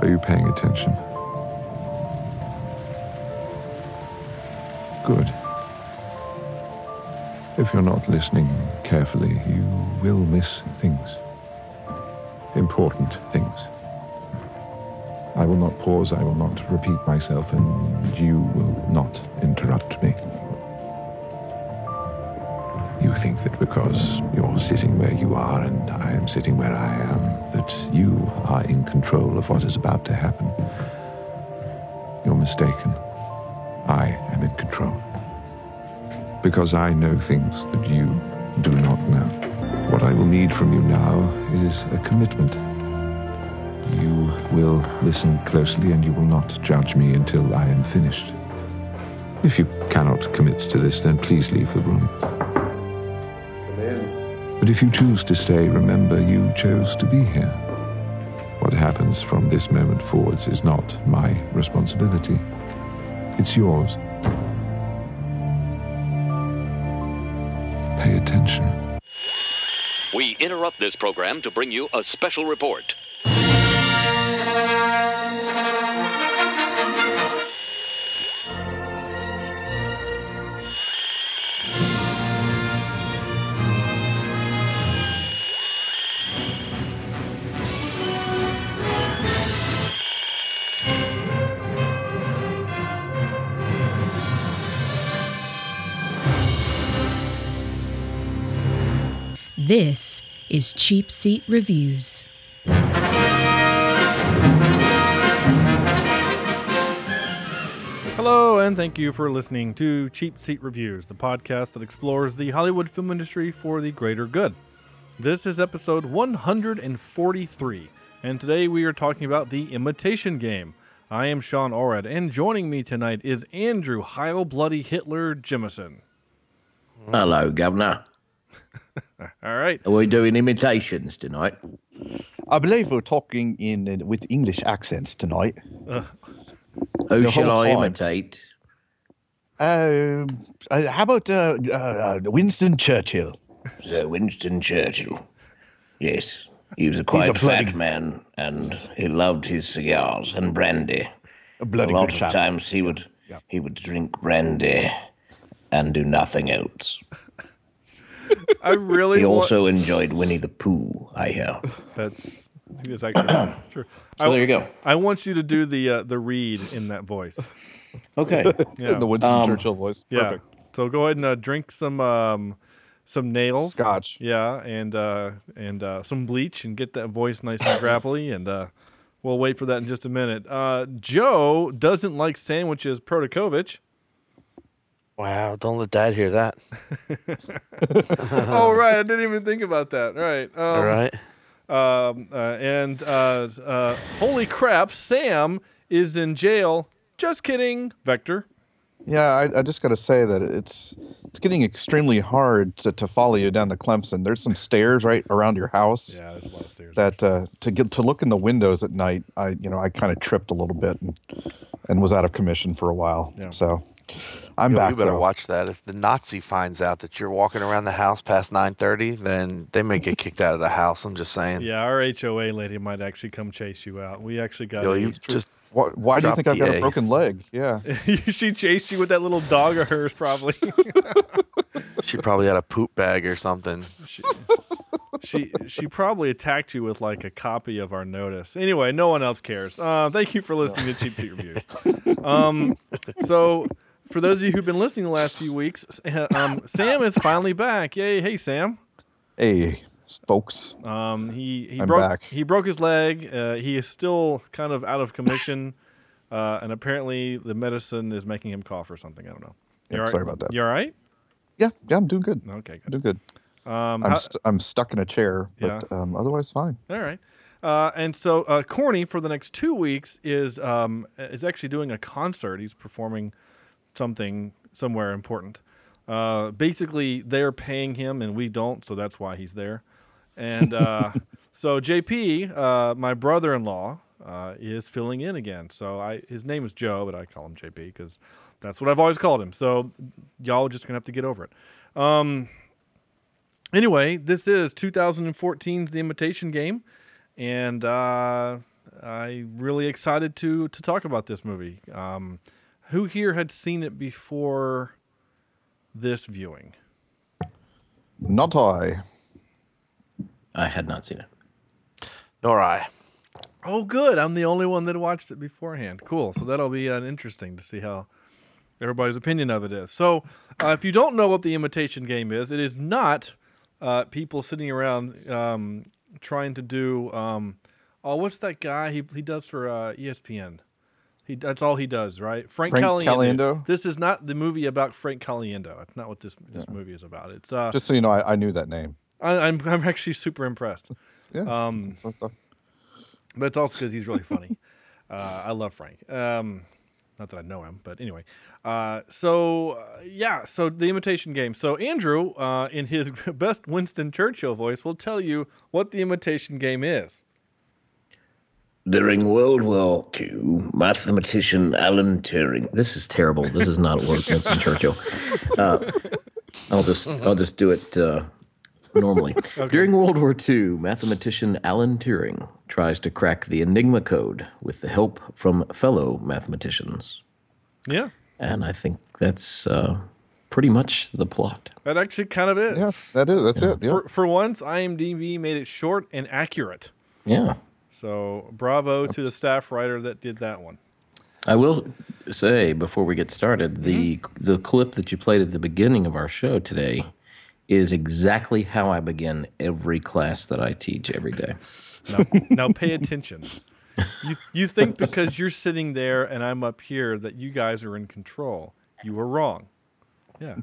Are you paying attention? Good. If you're not listening carefully, you will miss things. Important things. I will not pause, I will not repeat myself, and you will not interrupt me. You think that because you're sitting where you are and I am sitting where I am, that you are in control of what is about to happen. You're mistaken. I am in control. Because I know things that you do not know. What I will need from you now is a commitment. You will listen closely and you will not judge me until I am finished. If you cannot commit to this, then please leave the room. But if you choose to stay, remember you chose to be here. What happens from this moment forwards is not my responsibility. It's yours. Pay attention. We interrupt this program to bring you a special report. This is Cheap Seat Reviews. Hello, and thank you for listening to Cheap Seat Reviews, the podcast that explores the Hollywood film industry for the greater good. This is episode 143, and today we are talking about the Imitation Game. I am Sean Orad, and joining me tonight is Andrew Heil Bloody Hitler Jimison. Hello, Governor. All right. Are we doing imitations tonight? I believe we're talking in uh, with English accents tonight. Who The shall I time. imitate? Um, uh, how about uh, uh, uh, Winston Churchill? Sir Winston Churchill. Yes, he was a quite bloody- fat man, and he loved his cigars and brandy. A bloody a lot good of chap. times he would he would drink brandy and do nothing else. I really He want- also enjoyed Winnie the Pooh. I hear. That's I think that's actually true. So there you go. I want you to do the uh, the read in that voice. Okay. Yeah. the Winston Um, Churchill voice. Yeah. Perfect. So go ahead and uh, drink some um, some nails. Scotch. Yeah, and uh, and uh, some bleach and get that voice nice and gravelly. And uh, we'll wait for that in just a minute. Uh, Joe doesn't like sandwiches. Protakovich. Wow, don't let Dad hear that. oh right, I didn't even think about that. Right. Um, All right. Um, uh, and uh, uh, holy crap, Sam is in jail. Just kidding, Vector. Yeah, I, I just got to say that it's it's getting extremely hard to, to follow you down to Clemson. There's some stairs right around your house Yeah, there's a lot of stairs. that uh, to get to look in the windows at night. I you know I kind of tripped a little bit and and was out of commission for a while. Yeah. So I'm Yo, back. you better though. watch that. If the Nazi finds out that you're walking around the house past 9:30, then they may get kicked out of the house. I'm just saying. Yeah, our HOA lady might actually come chase you out. We actually got. Yo, you just Why, why do you think I've got a A. broken leg? Yeah. she chased you with that little dog of hers, probably. she probably had a poop bag or something. she she she probably attacked you with like a copy of our notice. Anyway, no one else cares. Uh, thank you for listening to Cheap Seat Reviews. Um, so, for those of you who've been listening the last few weeks, um, Sam is finally back. Yay! Hey, Sam. Hey, folks. Um, he he I'm broke back. he broke his leg. Uh, he is still kind of out of commission, uh, and apparently the medicine is making him cough or something. I don't know. All right? sorry about that. You all right? Yeah, yeah, I'm doing good. Okay, I'm good. doing good. Um, I'm how- st- I'm stuck in a chair, but Yeah. um, otherwise fine. All right. Uh, and so uh, Corny for the next two weeks is um, is actually doing a concert. He's performing something somewhere important. Uh, basically, they're paying him and we don't, so that's why he's there. And uh, so JP, uh, my brother-in-law, uh, is filling in again. So I his name is Joe, but I call him JP because that's what I've always called him. So y'all just gonna have to get over it. Um, anyway, this is 2014's The Imitation Game, and uh, I really excited to to talk about this movie. Um, who here had seen it before this viewing? Not I. I had not seen it. Nor I. Oh, good. I'm the only one that watched it beforehand. Cool. So that'll be uh, interesting to see how everybody's opinion of it is. So, uh, if you don't know what the imitation game is, it is not uh, people sitting around um, trying to do. Um, oh, what's that guy? He he does for uh, ESPN. He that's all he does, right? Frank, Frank Caliendo. Caliendo? This is not the movie about Frank Caliendo. That's not what this this movie is about. It's uh, Just so you know, I, I knew that name. I, I'm I'm actually super impressed. Yeah. Um, So- so- but it's also because he's really funny. uh, I love Frank. Um, not that I know him, but anyway. Uh, so uh, yeah, so the imitation game. So Andrew, uh, in his best Winston Churchill voice, will tell you what the imitation game is. During World War II, mathematician Alan Turing. This is terrible. This is not what Winston Churchill. Uh, I'll just I'll just do it uh, normally. During World War II, mathematician Alan Turing tries to crack the Enigma code with the help from fellow mathematicians, Yeah, and I think that's uh, pretty much the plot. that actually kind of is. yeah, that is. That's it. Yeah. For, for once, IMDb made it short and accurate. Yeah. So bravo to the staff writer that did that one. I will say before we get started, the mm-hmm. the clip that you played at the beginning of our show today is exactly how I begin every class that I teach every day. Now, now pay attention. You you think because you're sitting there and I'm up here that you guys are in control. You were wrong. Yeah.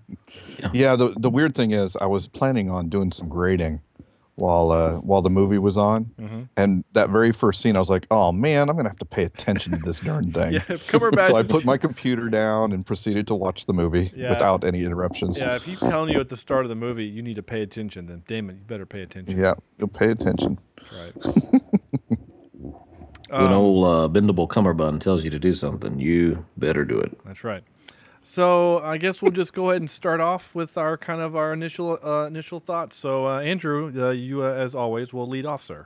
Yeah, the the weird thing is, I was planning on doing some grading while uh, while the movie was on, Mm-hmm. and that very first scene, I was like, "Oh man, I'm gonna have to pay attention to this darn thing." Yeah, if Cumberbatch so I put my computer down and proceeded to watch the movie Yeah. without any interruptions. Yeah, if he's telling you at the start of the movie you need to pay attention, then damn it, you better pay attention. Yeah, you'll pay attention. Right. when old uh, bendable cummerbund tells you to do something, you better do it. That's right. So I guess we'll just go ahead and start off with our kind of our initial uh, initial thoughts. So uh, Andrew, uh, you uh, as always will lead off, sir.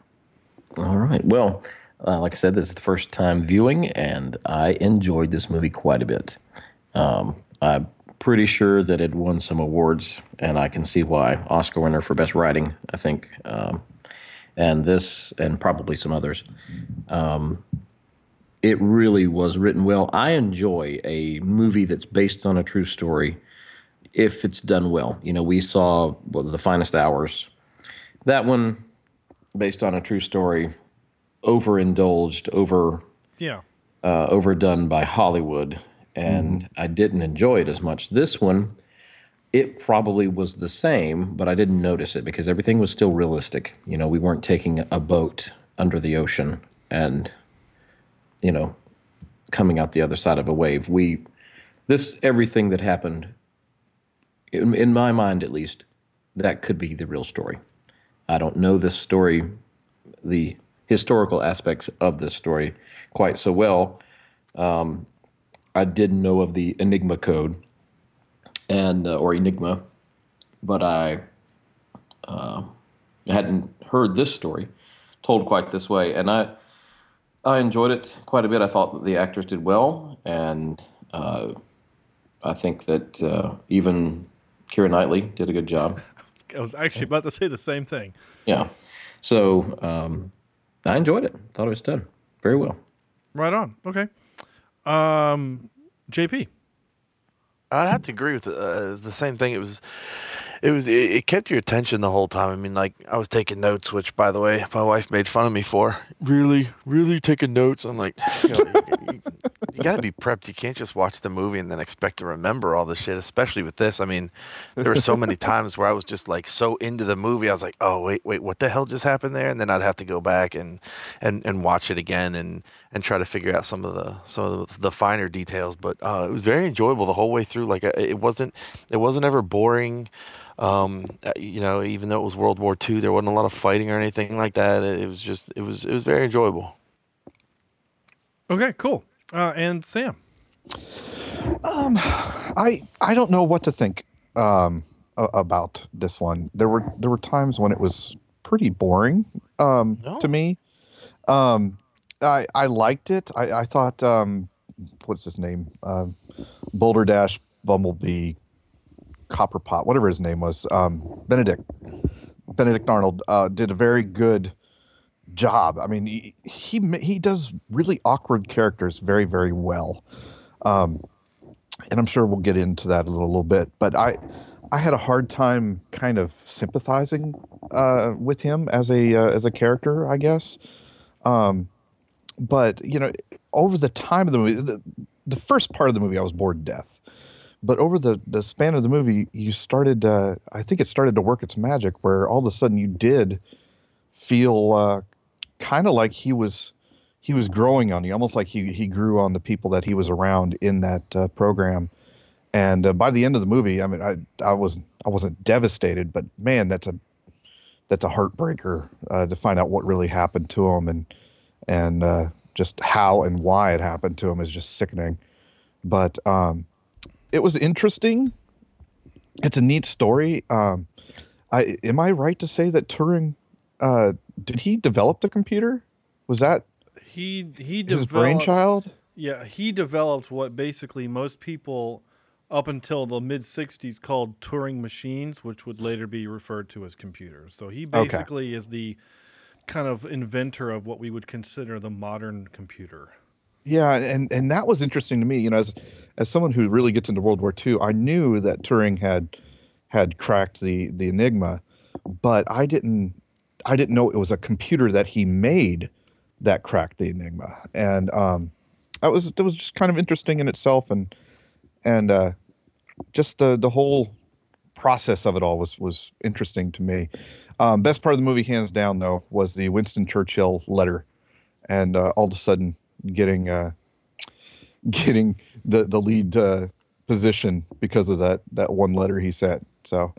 All right. Well, uh, like I said, this is the first time viewing, and I enjoyed this movie quite a bit. Um, I'm pretty sure that it won some awards, and I can see why. Oscar winner for best writing, I think, um, and this, and probably some others. Um, it really was written well. I enjoy a movie that's based on a true story if it's done well. You know, we saw well, The Finest Hours. That one, based on a true story, overindulged, over Yeah. uh, overdone by Hollywood, and I didn't enjoy it as much. This one, it probably was the same, but I didn't notice it because everything was still realistic. You know, we weren't taking a boat under the ocean and, you know, coming out the other side of a wave. We, this, everything that happened, in, in my mind at least, that could be the real story. I don't know this story, the historical aspects of this story quite so well. Um, I did know of the Enigma code and uh, or Enigma, but I uh, hadn't heard this story told quite this way, and I I enjoyed it quite a bit. I thought that the actors did well, and uh, I think that uh, even Keira Knightley did a good job. I was actually about to say the same thing. Yeah, so um, I enjoyed it. Thought it was done very well. Right on. Okay. Um, JP. I'd have to agree with uh, the same thing. It was, it was, it, it kept your attention the whole time. I mean, like I was taking notes, which, by the way, my wife made fun of me for. Really, really taking notes. I'm like, you, know, you, you got to be prepped. You can't just watch the movie and then expect to remember all the shit. Especially with this. I mean, there were so many times where I was just like so into the movie. I was like, oh wait, wait, what the hell just happened there? And then I'd have to go back and and and watch it again and and try to figure out some of the some of the finer details. But uh, it was very enjoyable the whole way through. Like uh, it wasn't it wasn't ever boring. Um, uh, you know, even though it was World War II, there wasn't a lot of fighting or anything like that. It, it was just it was it was very enjoyable. Okay, cool. Uh, and Sam. Um, I I don't know what to think um, about this one. There were there were times when it was pretty boring um, No. to me. Um, I I liked it. I I thought um, what's his name? Um, Boulder Dash, Bumblebee, Copperpot, whatever his name was. Um, Benedict Benedict Arnold uh, did a very good job. I mean, he, he he does really awkward characters very very well. Um, and I'm sure we'll get into that a little, little bit. But I, I had a hard time kind of sympathizing uh, with him as a uh, as a character, I guess. Um, but you know, over the time of the movie, the, the first part of the movie, I was bored to death. But over the, the span of the movie, you started. Uh, I think it started to work its magic, where all of a sudden you did feel uh, kind of like he was he was growing on you, almost like he he grew on the people that he was around in that uh, program. And uh, by the end of the movie, I mean, I I was I wasn't devastated, but man, that's a that's a heartbreaker uh, to find out what really happened to him, and and uh, just how and why it happened to him is just sickening. But um, it was interesting. It's a neat story. Um, I am I right to say that Turing uh, did he develop the computer? Was that He he his developed brainchild? Yeah, he developed what basically most people up until the mid 60s called Turing machines, which would later be referred to as computers. So he Okay. basically is the kind of inventor of what we would consider the modern computer. Yeah, and and that was interesting to me. You know, as as someone who really gets into World War II, I knew that Turing had had cracked the the Enigma, but I didn't I didn't know it was a computer that he made that cracked the Enigma, and um, that was that was just kind of interesting in itself, and and uh, just the the whole process of it all was was interesting to me. Um, best part of the movie, hands down, though, was the Winston Churchill letter, and uh, all of a sudden getting uh, getting the the lead uh, position because of that that one letter he sent. So,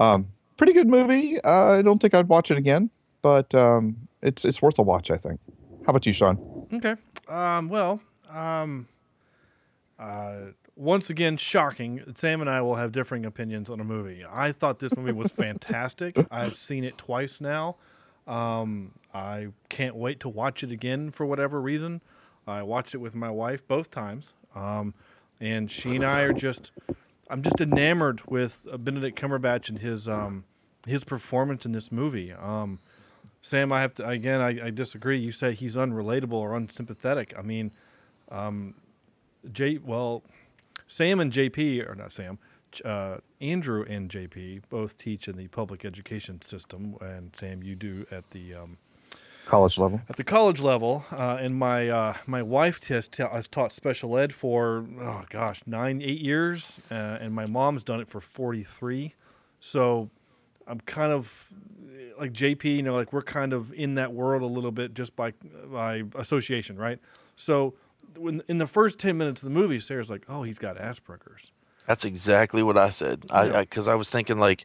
um, pretty good movie. Uh, I don't think I'd watch it again, but um, it's it's worth a watch. I think. How about you, Sean? Okay. Um, well, um, uh, once again, shocking. Sam and I will have differing opinions on a movie. I thought this movie was fantastic. I've seen it twice now. Um, I can't wait to watch it again for whatever reason. I watched it with my wife both times, um, and she and I are just. I'm just enamored with uh, Benedict Cumberbatch and his um, his performance in this movie. Um, Sam, I have to again. I, I disagree. You say he's unrelatable or unsympathetic. I mean, um, J. Well, Sam and JP or not Sam, uh, Andrew and JP both teach in the public education system, and Sam, you do at the um, College level. at the college level. Uh, and my uh, my wife has, ta- has taught special ed for oh gosh nine eight years, uh, and my mom's done it for forty three. So I'm kind of like JP, you know, like we're kind of in that world a little bit just by by association, right? So when in the first ten minutes of the movie, Sarah's like, "Oh, he's got Asperger's." That's exactly what I said. I Yeah. because I, was thinking like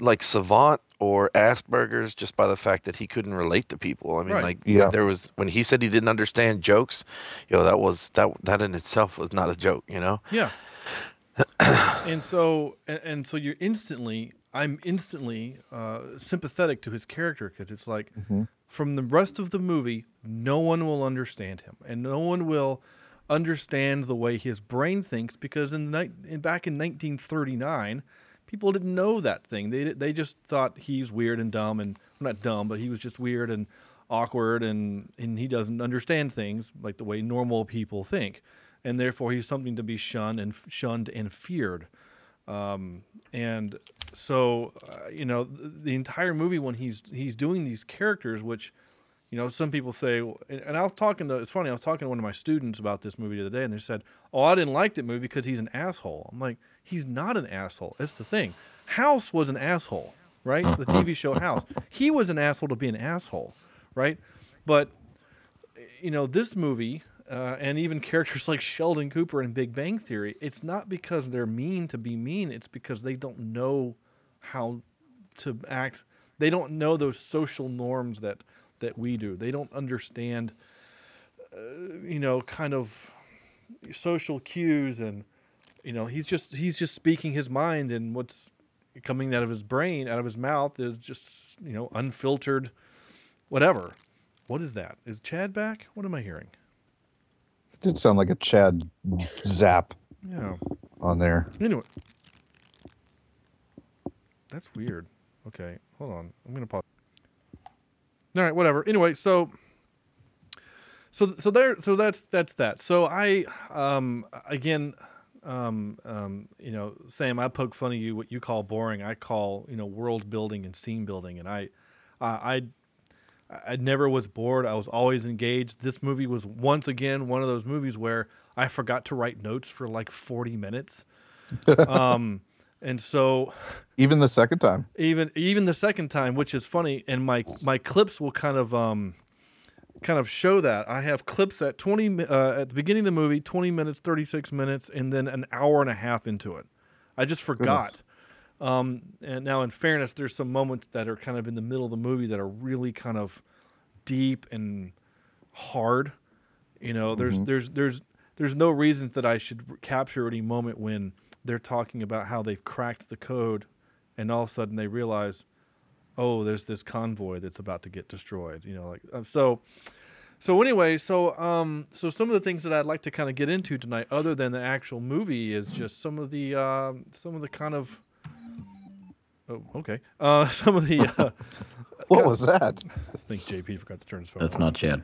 like savant or Asperger's just by the fact that he couldn't relate to people. I mean, Right. like Yeah. there was when he said he didn't understand jokes, you know, that was that that in itself was not a joke, you know. Yeah. and so and, and so you're instantly I'm instantly uh, sympathetic to his character because it's like from the rest of the movie, no one will understand him, and no one will understand the way his brain thinks because in, in back in 1939, people didn't know that thing. They they just thought he's weird and dumb and not dumb, but he was just weird and awkward and and he doesn't understand things like the way normal people think, and therefore he's something to be shunned and shunned and feared. Um, and so, uh, you know, the, the entire movie when he's he's doing these characters, which, you know, some people say, and, I was talking to, it's funny, I was talking to one of my students about this movie the other day, and they said, "Oh, I didn't like that movie because he's an asshole." I'm like, he's not an asshole. That's the thing. House was an asshole, right? The TV show House. He was an asshole to be an asshole, right? But you know, this movie, uh, and even characters like Sheldon Cooper in Big Bang Theory, it's not because they're mean to be mean. It's because they don't know how to act. They don't know those social norms that that we do. They don't understand, uh, you know, kind of social cues and you know he's just he's just speaking his mind and what's coming out of his brain out of his mouth is just you know unfiltered whatever What is that? Is Chad back? What am I hearing? It did sound like a Chad zap Yeah. on there. Anyway, that's weird. Okay, hold on. I'm gonna pause. All right, whatever. Anyway, so so so there so that's that's that. So I um again um um you know Sam, I poke fun of you what you call boring. I call you know world building and scene building, and I I. I I never was bored. I was always engaged. This movie was once again one of those movies where I forgot to write notes for like 40 minutes. um, and so Even the second time. even even the second time, which is funny, and my my clips will kind of um kind of show that. I have clips at 20 uh, at the beginning of the movie, 20 minutes, 36 minutes, and then an hour and a half into it. I just forgot. Um, and now, in fairness, there's some moments that are kind of in the middle of the movie that are really kind of deep and hard. You know, there's there's there's there's no reason that I should capture any moment when they're talking about how they've cracked the code, and all of a sudden they realize, oh, there's this convoy that's about to get destroyed. You know, like uh, so. So anyway, so um, so some of the things that I'd like to kind of get into tonight, other than the actual movie, is just some of the um, some of the kind of oh okay uh, some of the uh, What was that? I think JP forgot to turn his phone. That's on not Chad.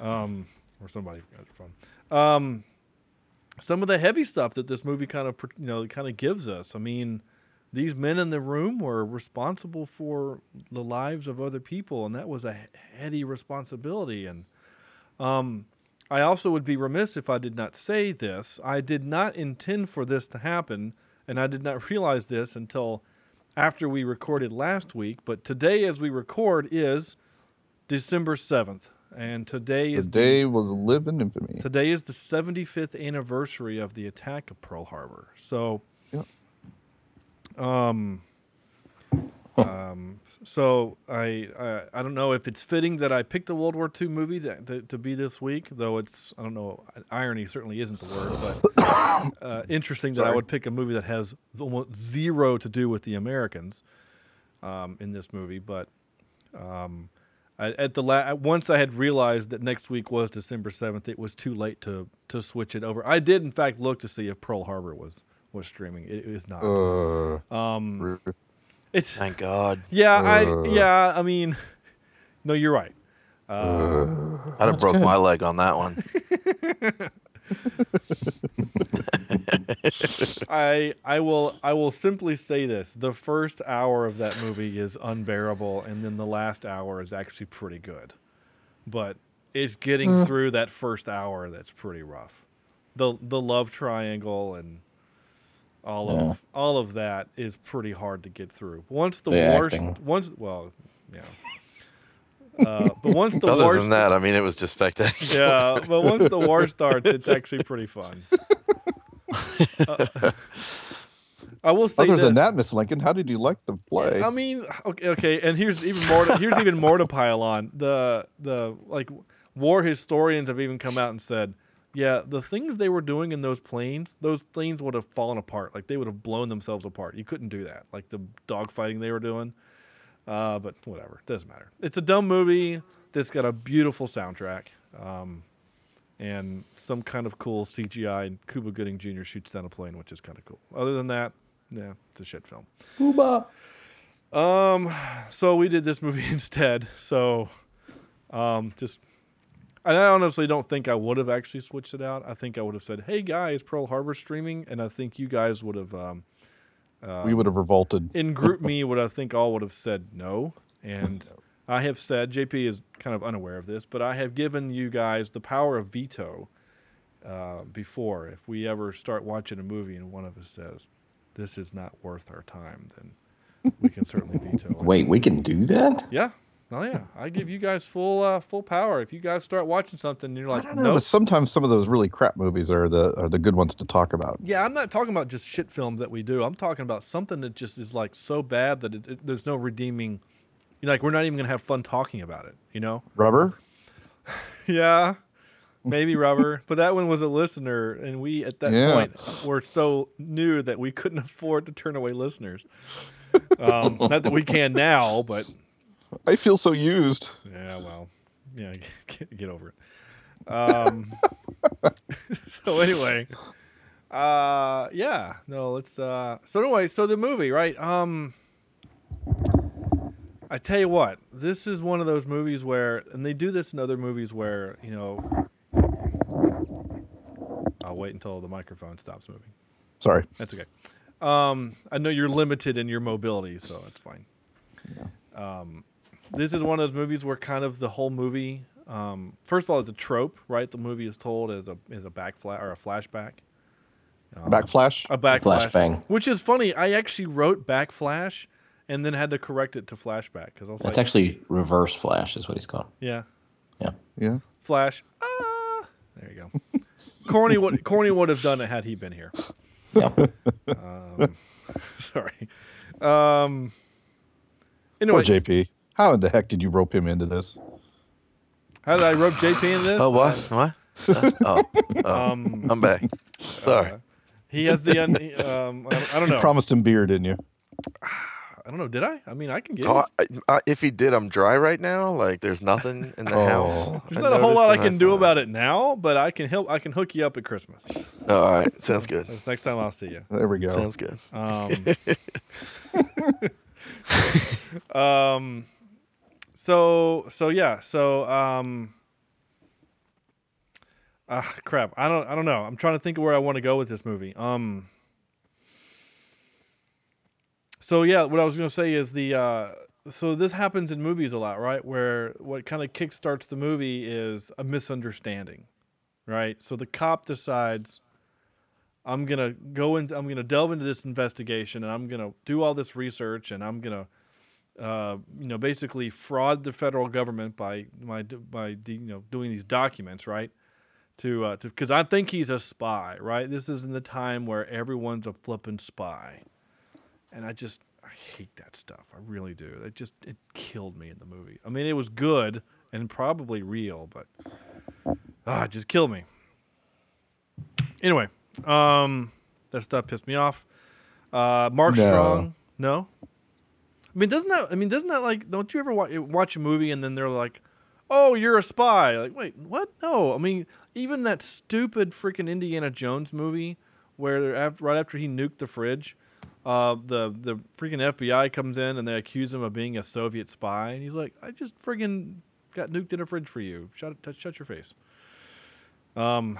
um, or somebody got their phone. Um, some of the heavy stuff that this movie kind of you know kind of gives us. I mean, these men in the room were responsible for the lives of other people, and that was a he- heady responsibility. And um, I also would be remiss if I did not say this. I did not intend for this to happen, and I did not realize this until after we recorded last week. But today, as we record, is December seventh, and today The is day will live in infamy. Today is the 75th anniversary of the attack of Pearl Harbor. So, Yep. um, um, so I, I I don't know if it's fitting that I picked a World War II movie that, to, to be this week, though it's I don't know irony certainly isn't the word, but uh, interesting that I would pick a movie that has almost zero to do with the Americans um, in this movie, but um, I, at the la- once I had realized that next week was December seventh, it was too late to to switch it over. I did in fact look to see if Pearl Harbor was was streaming. It, is not. Uh, um, it's Thank God. yeah, I Uh. yeah. I mean, no, you're right. Uh, I'd have broke my leg on that one. I I will I will simply say this: the first hour of that movie is unbearable, and then the last hour is actually pretty good. But it's getting through that first hour that's pretty rough. the The love triangle and all Yeah. of all of that is pretty hard to get through. Once the, The worst, acting. once well, yeah. Uh, but once the Other war than that, I mean, it was just spectacular. yeah, but once the war starts, it's actually pretty fun. Uh, I will say Other this. than that, Miss Lincoln, how did you like the play? I mean, okay, okay, and here's even more. To, here's even more to pile on. The the like war historians have even come out and said, yeah, the things they were doing in those planes, those planes would have fallen apart. Like they would have blown themselves apart. You couldn't do that. Like the dogfighting they were doing. Uh, but whatever, doesn't matter. It's a dumb movie that's got a beautiful soundtrack. Um, and some kind of cool CGI, and Cuba Gooding Jr. shoots down a plane, which is kind of cool. Other than that, yeah, it's a shit film. Cuba. Um, so we did this movie instead. So, um, just, and I honestly don't think I would have actually switched it out. I think I would have said, "Hey guys, Pearl Harbor streaming," and I think you guys would have, um, we would have revolted. in GroupMe, would I think all would have said no. And I have said, JP is kind of unaware of this, but I have given you guys the power of veto uh, before. If we ever start watching a movie and one of us says, "This is not worth our time," then we can certainly veto it. Wait, we can do that? Yeah. Oh yeah. I give you guys full uh, full power. If you guys start watching something and you're like, no. nope. Sometimes some of those really crap movies are the are the good ones to talk about. Yeah, I'm not talking about just shit films that we do. I'm talking about something that just is like so bad that it, it, there's no redeeming. You like we're not even gonna have fun talking about it. You know? Rubber. Yeah, maybe rubber. but that one was a listener, and we at that Yeah. point were so new that we couldn't afford to turn away listeners. Um, not that we can now, but I feel so used. yeah, well, yeah, get, get over it. Um, so anyway, uh, yeah, no, let's. Uh, so anyway, so the movie, right? Um, I tell you what, this is one of those movies where, and they do this in other movies where, you know, I'll wait until the microphone stops moving. Sorry. That's okay. Um, I know you're limited in your mobility, so it's fine. Um, this is one of those movies where kind of the whole movie, um, first of all, it's a trope, right? The movie is told as a as a back fla- or a flashback. Um, Backflash. a backflash, Flashbang. which is funny. I actually wrote backflash and then had to correct it to flashback because I was That's like, actually reverse flash, is what he's called. yeah, Yeah. Yeah. flash. Ah, there you go. Corny would Corny would have done it had he been here. Yeah. Um, sorry. Um. Poor Anyway, JP. How in the heck did you rope him into this? how did I rope JP in this? Oh what? What? Uh, oh, oh, Um, I'm back. Sorry. uh, he has the un- he- um. I, I don't know. Promised him beer, didn't you? I don't know. Did I? I mean, I can get. Oh, his- I, I, if he did, I'm dry right now. Like there's nothing in the Oh. house. There's not a whole lot I and can do about it now, but I can help. I can hook you up at Christmas. Oh, all right, sounds good. That's next time I'll see you. There we go. Sounds good. Um, um, so so yeah, so um, ah, crap. I don't I don't know. I'm trying to think of where I want to go with this movie. Um, so yeah, what I was gonna say is the uh, so this happens in movies a lot, right? Where what kind of kickstarts the movie is a misunderstanding, right? So the cop decides. I'm gonna go into I'm gonna delve into this investigation and I'm gonna do all this research and I'm gonna uh, you know basically fraud the federal government by by by you know doing these documents right to uh, to because I think he's a spy right this is in the time where everyone's a flippin' spy and I just I hate that stuff I really do it just it killed me in the movie I mean it was good and probably real but ah it just killed me anyway um, that stuff pissed me off. Uh, Mark No. Strong, no. I mean, doesn't that? I mean, doesn't that like? Don't you ever watch, watch a movie and then they're like, "Oh, you're a spy." Like, wait, what? No. I mean, even that stupid freaking Indiana Jones movie where they're right after he nuked the fridge, uh, the the freaking FBI comes in and they accuse him of being a Soviet spy, and he's like, "I just freaking got nuked in a fridge for you. Shut it, shut your face." Um,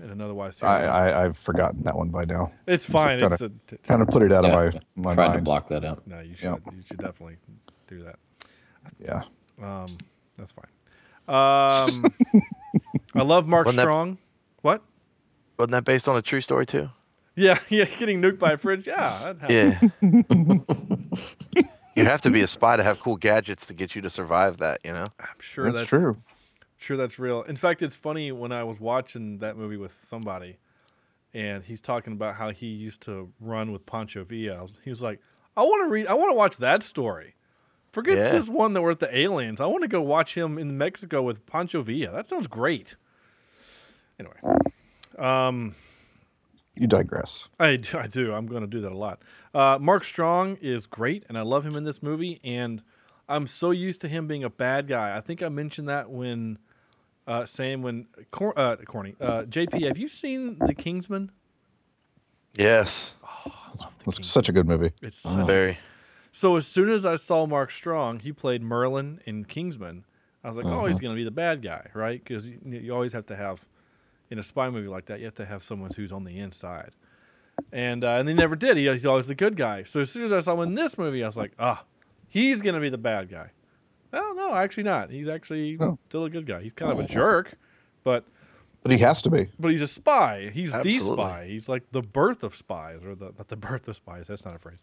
and another wise. I, I I've forgotten that one by now. It's fine. Kinda- It's a t- Kind of put it out Yeah. of my my Tried to mind. block that out. no. You should. Yep. You should definitely do that. Yeah. Um, that's fine. Um, I love Mark Wasn't that- Strong. What? Wasn't that based on a true story too? Yeah, yeah. Getting nuked by a fridge. Yeah. Yeah. you have to be a spy to have cool gadgets to get you to survive that. You know. I'm sure That's, that's, true. Sure, that's real. In fact, it's funny when I was watching that movie with somebody, and he's talking about how he used to run with Pancho Villa. Was- He was like, "I want to read. I want to watch that story. Forget Yeah. this one that were at the aliens. I want to go watch him in Mexico with Pancho Villa. That sounds great." Anyway, um, You digress. I, do- I do. I'm going to do that a lot. Uh, Mark Strong is great, and I love him in this movie. And I'm so used to him being a bad guy. I think I mentioned that when uh, saying when Cor- uh, corny uh, JP. Have you seen The Kingsman? Yes. Oh, I love It's such a good movie. It's such a- Very. so. As soon as I saw Mark Strong, he played Merlin in Kingsman. I was like, oh, he's going to be the bad guy, right? Because you, you always have to have in a spy movie like that, you have to have someone who's on the inside. And uh, and they never did. He, he's always the good guy. So as soon as I saw him in this movie, I was like, ah, he's gonna be the bad guy. Well, no, actually not. He's actually Oh. still a good guy. He's kind of a jerk, but But he has to be. but he's a spy. He's the spy. He's like the birth of spies, or the not the birth of spies. That's not a phrase.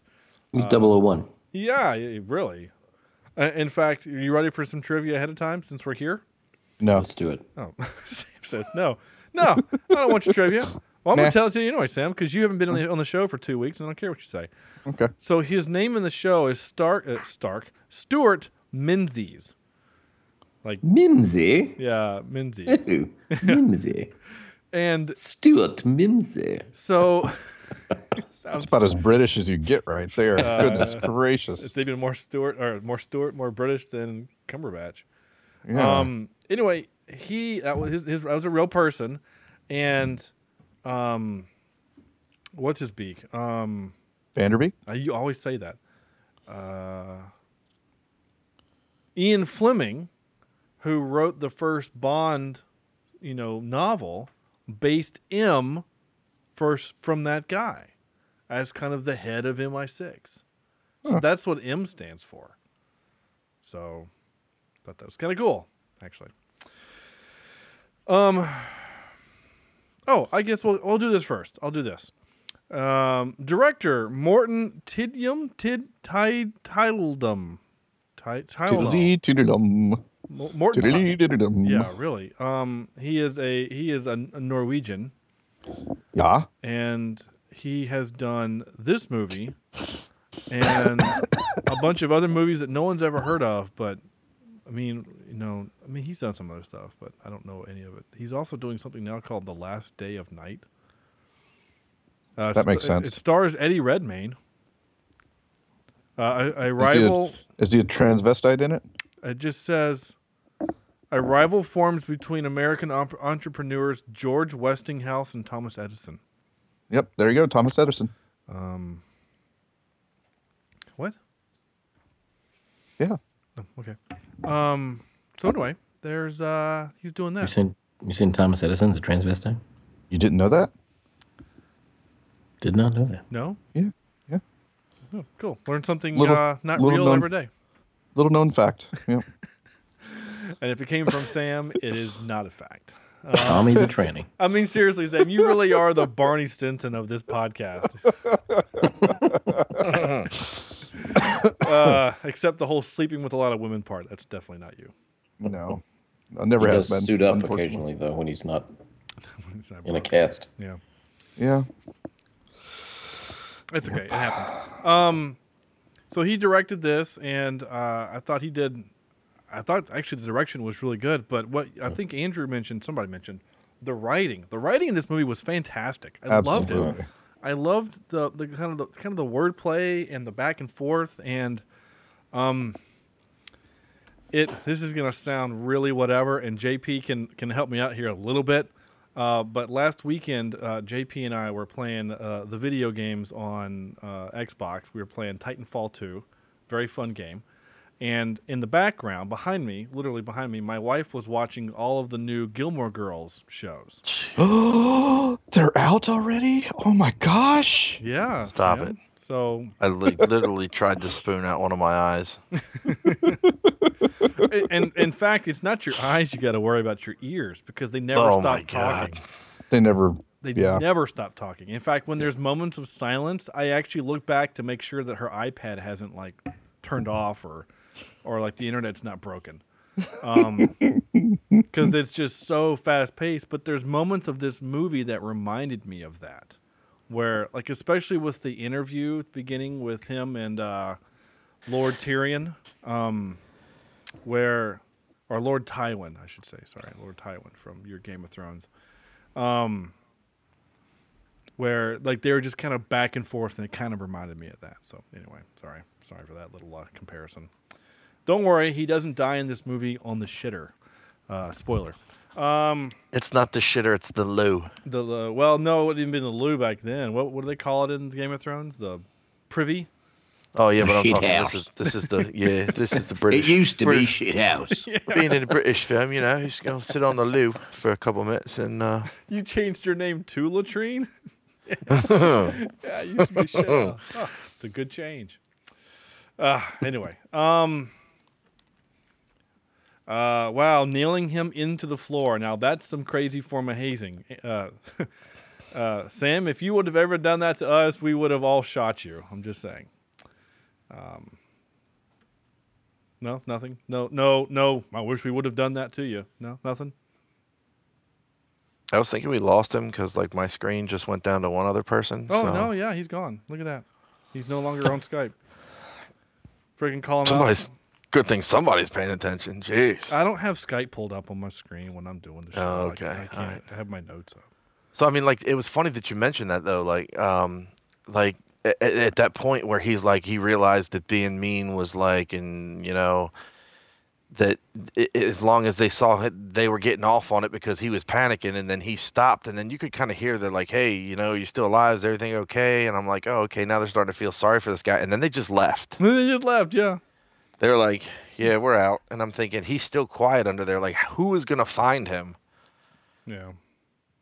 He's Uh, 001. Yeah, really. Uh, in fact, are you ready for some trivia ahead of time since we're here? No. Let's do it. Oh, Sam says no. No, I don't want your trivia. Well, I'm Nah. going to tell it to you anyway, Sam, because you haven't been on the, on the show for two weeks, and I don't care what you say. Okay. So his name in the show is Stark, uh, Stark Stewart Menzies. Like Mimsy. Yeah, Menzies. Ooh, Mimsy. and Stuart Mimsy. so That's sounds about as British as you get right there. Uh, Goodness gracious. it's even more Stuart or more Stuart, more British than Cumberbatch. Yeah. Um, anyway, he that was his, his that was a real person, and um, what's his beak? Um, Vanderbeek. uh, you always say that. Uh, Ian Fleming, who wrote the first Bond, you know, novel, based M first from that guy as kind of the head of MI6. So that's what M stands for. So thought that was kind of cool, actually. Um. Oh, I guess we'll we'll do this first. I'll do this. Um, director Morten Tidium Tid Tide Tiddly tiddledum. Morton. Yeah, really. Um, he is a he is a, a Norwegian, Yeah. and he has done this movie and a bunch of other movies that no one's ever heard of. But I mean, you know, I mean, he's done some other stuff, but I don't know any of it. He's also doing something now called The Last Day of Night. Uh, That makes it- sense. It stars Eddie Redmayne. Uh, a, a Is he a- rival. Is he a transvestite in it? It just says a rival forms between American op- entrepreneurs George Westinghouse and Thomas Edison. Yep. There you go. Thomas Edison. Um, what? Yeah. Oh, okay. Um, so anyway, there's uh, he's doing that. You that. seen you seen Thomas Edison's a transvestite? You didn't know that? Did not know that. No. Yeah. Yeah. Oh, cool. Learn something Little- uh, not real known- every day. Little known fact. Yeah. And if it came from Sam, it is not a fact. Tommy the tranny. I mean, seriously, Sam, you really are the Barney Stinson of this podcast. uh, except the whole sleeping with a lot of women part. That's definitely not you. No. I never He has does been. suit up occasionally though when he's not It's not in a cast. Yeah. Yeah. It's okay. It happens. Um, so he directed this, and uh, I thought he did. I thought actually the direction was really good, but what I think Andrew mentioned, somebody mentioned, the writing. The writing in this movie was fantastic. I loved it. I loved the, the kind of the kind of the wordplay and the back and forth, and um, it. This is gonna sound really whatever, and JP can can help me out here a little bit. Uh, but last weekend, uh, JP and I were playing uh, the video games on uh, Xbox. We were playing Titanfall 2, very fun game. And in the background, behind me, literally behind me, my wife was watching all of the new Gilmore Girls shows. Oh, they're out already? Oh my gosh. Yeah, Stop Sam. it. So, I li- literally tried to spoon out one of my eyes. and in fact, it's not your eyes you got to worry about, your ears, because they never Oh stop talking. They never. They Yeah. never stop talking. In fact, when there's moments of silence, I actually look back to make sure that her iPad hasn't like turned off or or like the internet's not broken. Um, because it's just so fast paced. But there's moments of this movie that reminded me of that, where like especially with the interview beginning with him and uh, Lord Tyrion, um, where or Lord Tywin, I should say. Sorry, Lord Tywin from your Game of Thrones. Um, where like they were just kind of back and forth, and it kind of reminded me of that. So anyway, sorry, sorry for that little uh, comparison. Don't worry, he doesn't die in this movie on the shitter. Uh, spoiler. Um, It's not the shitter, it's the loo. the uh, well, no, it wouldn't even been the loo back then. What what do they call it in Game of Thrones? The privy. Oh yeah, but I'm shit talking. house. This is this is the yeah. This is the British. It used to be British- shit house. Being in a British film, you know, he's gonna sit on the loo for a couple of minutes and uh, You changed your name to latrine. yeah, it used to be shit. house. Oh, it's a good change. Uh, anyway, um, uh, wow, nailing him into the floor. Now that's some crazy form of hazing. Uh, uh, Sam, if you would have ever done that to us, we would have all shot you. I'm just saying. Um, no, nothing. No, no, no. I wish we would have done that to you. No, nothing. I was thinking we lost him because like my screen just went down to one other person. Oh so no, yeah, he's gone. Look at that. He's no longer on Skype. Freaking call him somebody's out. good thing somebody's paying attention. Jeez. I don't have Skype pulled up on my screen when I'm doing the show. Oh, I- okay, I, can't. I have my notes up. So I mean, like, it was funny that you mentioned that though. Like, um, like at, at that point where he's like, he realized that being mean was like, and you know, that i- i- as long as they saw it, they were getting off on it because he was panicking, and then he stopped, and then you could kind of hear they're like, "Hey, you know, you're still alive? Is everything okay?" And I'm like, "Oh, okay." Now they're starting to feel sorry for this guy, and then they just left. And they just left. Yeah. They're like, "Yeah, we're out," and I'm thinking he's still quiet under there. Like, who is gonna find him? Yeah.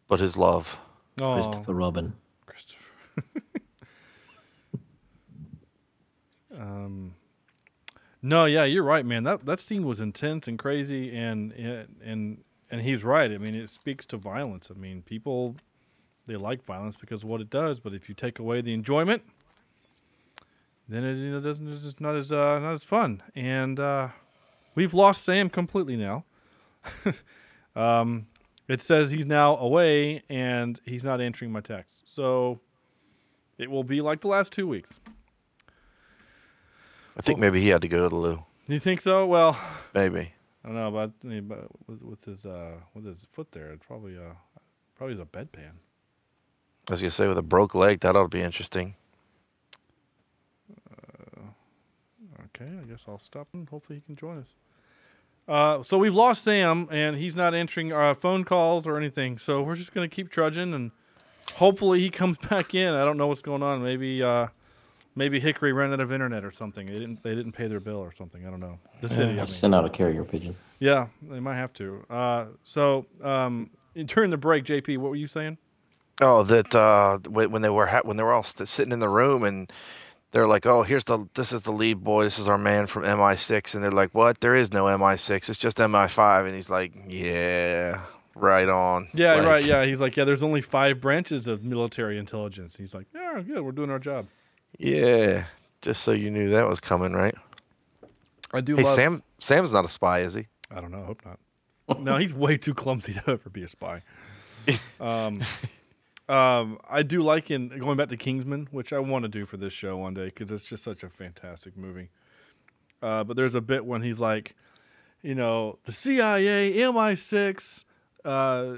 But his love. Oh, Christopher Robin. Christopher. Um, no, yeah, you're right, man. That that scene was intense and crazy, and and and he's right. I mean, it speaks to violence. I mean, people they like violence because of what it does, but if you take away the enjoyment, then it you know, doesn't it's just not as uh, not as fun. And uh, we've lost Sam completely now. um, it says he's now away and he's not answering my text. So it will be like the last two weeks. I think maybe he had to go to the loo. Do you think so? Well, Maybe. I don't know about but with, his uh with his foot there, it probably uh probably is a bedpan. I was gonna say with a broke leg, that ought to be interesting. Okay, I guess I'll stop and hopefully he can join us. Uh, so we've lost Sam, and he's not answering our phone calls or anything. So we're just gonna keep trudging, and hopefully he comes back in. I don't know what's going on. Maybe uh, maybe Hickory ran out of internet or something. They didn't they didn't pay their bill or something. I don't know. The city. I mean. Send out a carrier pigeon. Yeah, they might have to. Uh, so um, during the break, JP, what were you saying? Oh, that uh, when when they were ha- when they were all st- sitting in the room and they're like, "Oh, here's the this is the lead boy. This is our man from MI6," and they're like, "What? There is no MI6. It's just MI5." And he's like, "Yeah, right on." Yeah, Like, right. Yeah, he's like, yeah. There's only five branches of military intelligence. He's like, yeah, good. We're doing our job. Yeah, just so you knew that was coming, right? I do Hey, love. Sam. Sam's not a spy, is he? I don't know. I hope not. no, he's way too clumsy to ever be a spy. Um, um, I do like in going back to Kingsman, which I want to do for this show one day because it's just such a fantastic movie. Uh, but there's a bit when he's like, you know, the CIA, MI6, uh, uh,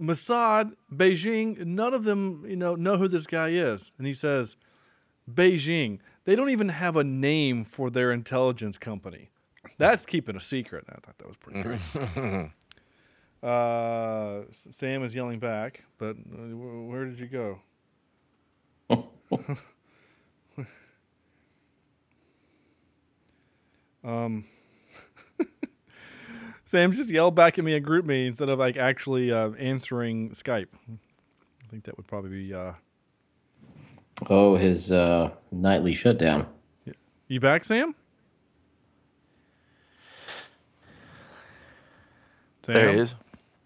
Mossad, Beijing, none of them, you know, know who this guy is. And he says, Beijing, they don't even have a name for their intelligence company. That's keeping a secret. I thought that was pretty great. uh, Sam is yelling back, but uh, where did you go? um, Sam just yelled back at me in GroupMe instead of like actually uh, answering Skype. I think that would probably be. Uh, Oh, his uh, nightly shutdown. you back, Sam? Sam? There he is.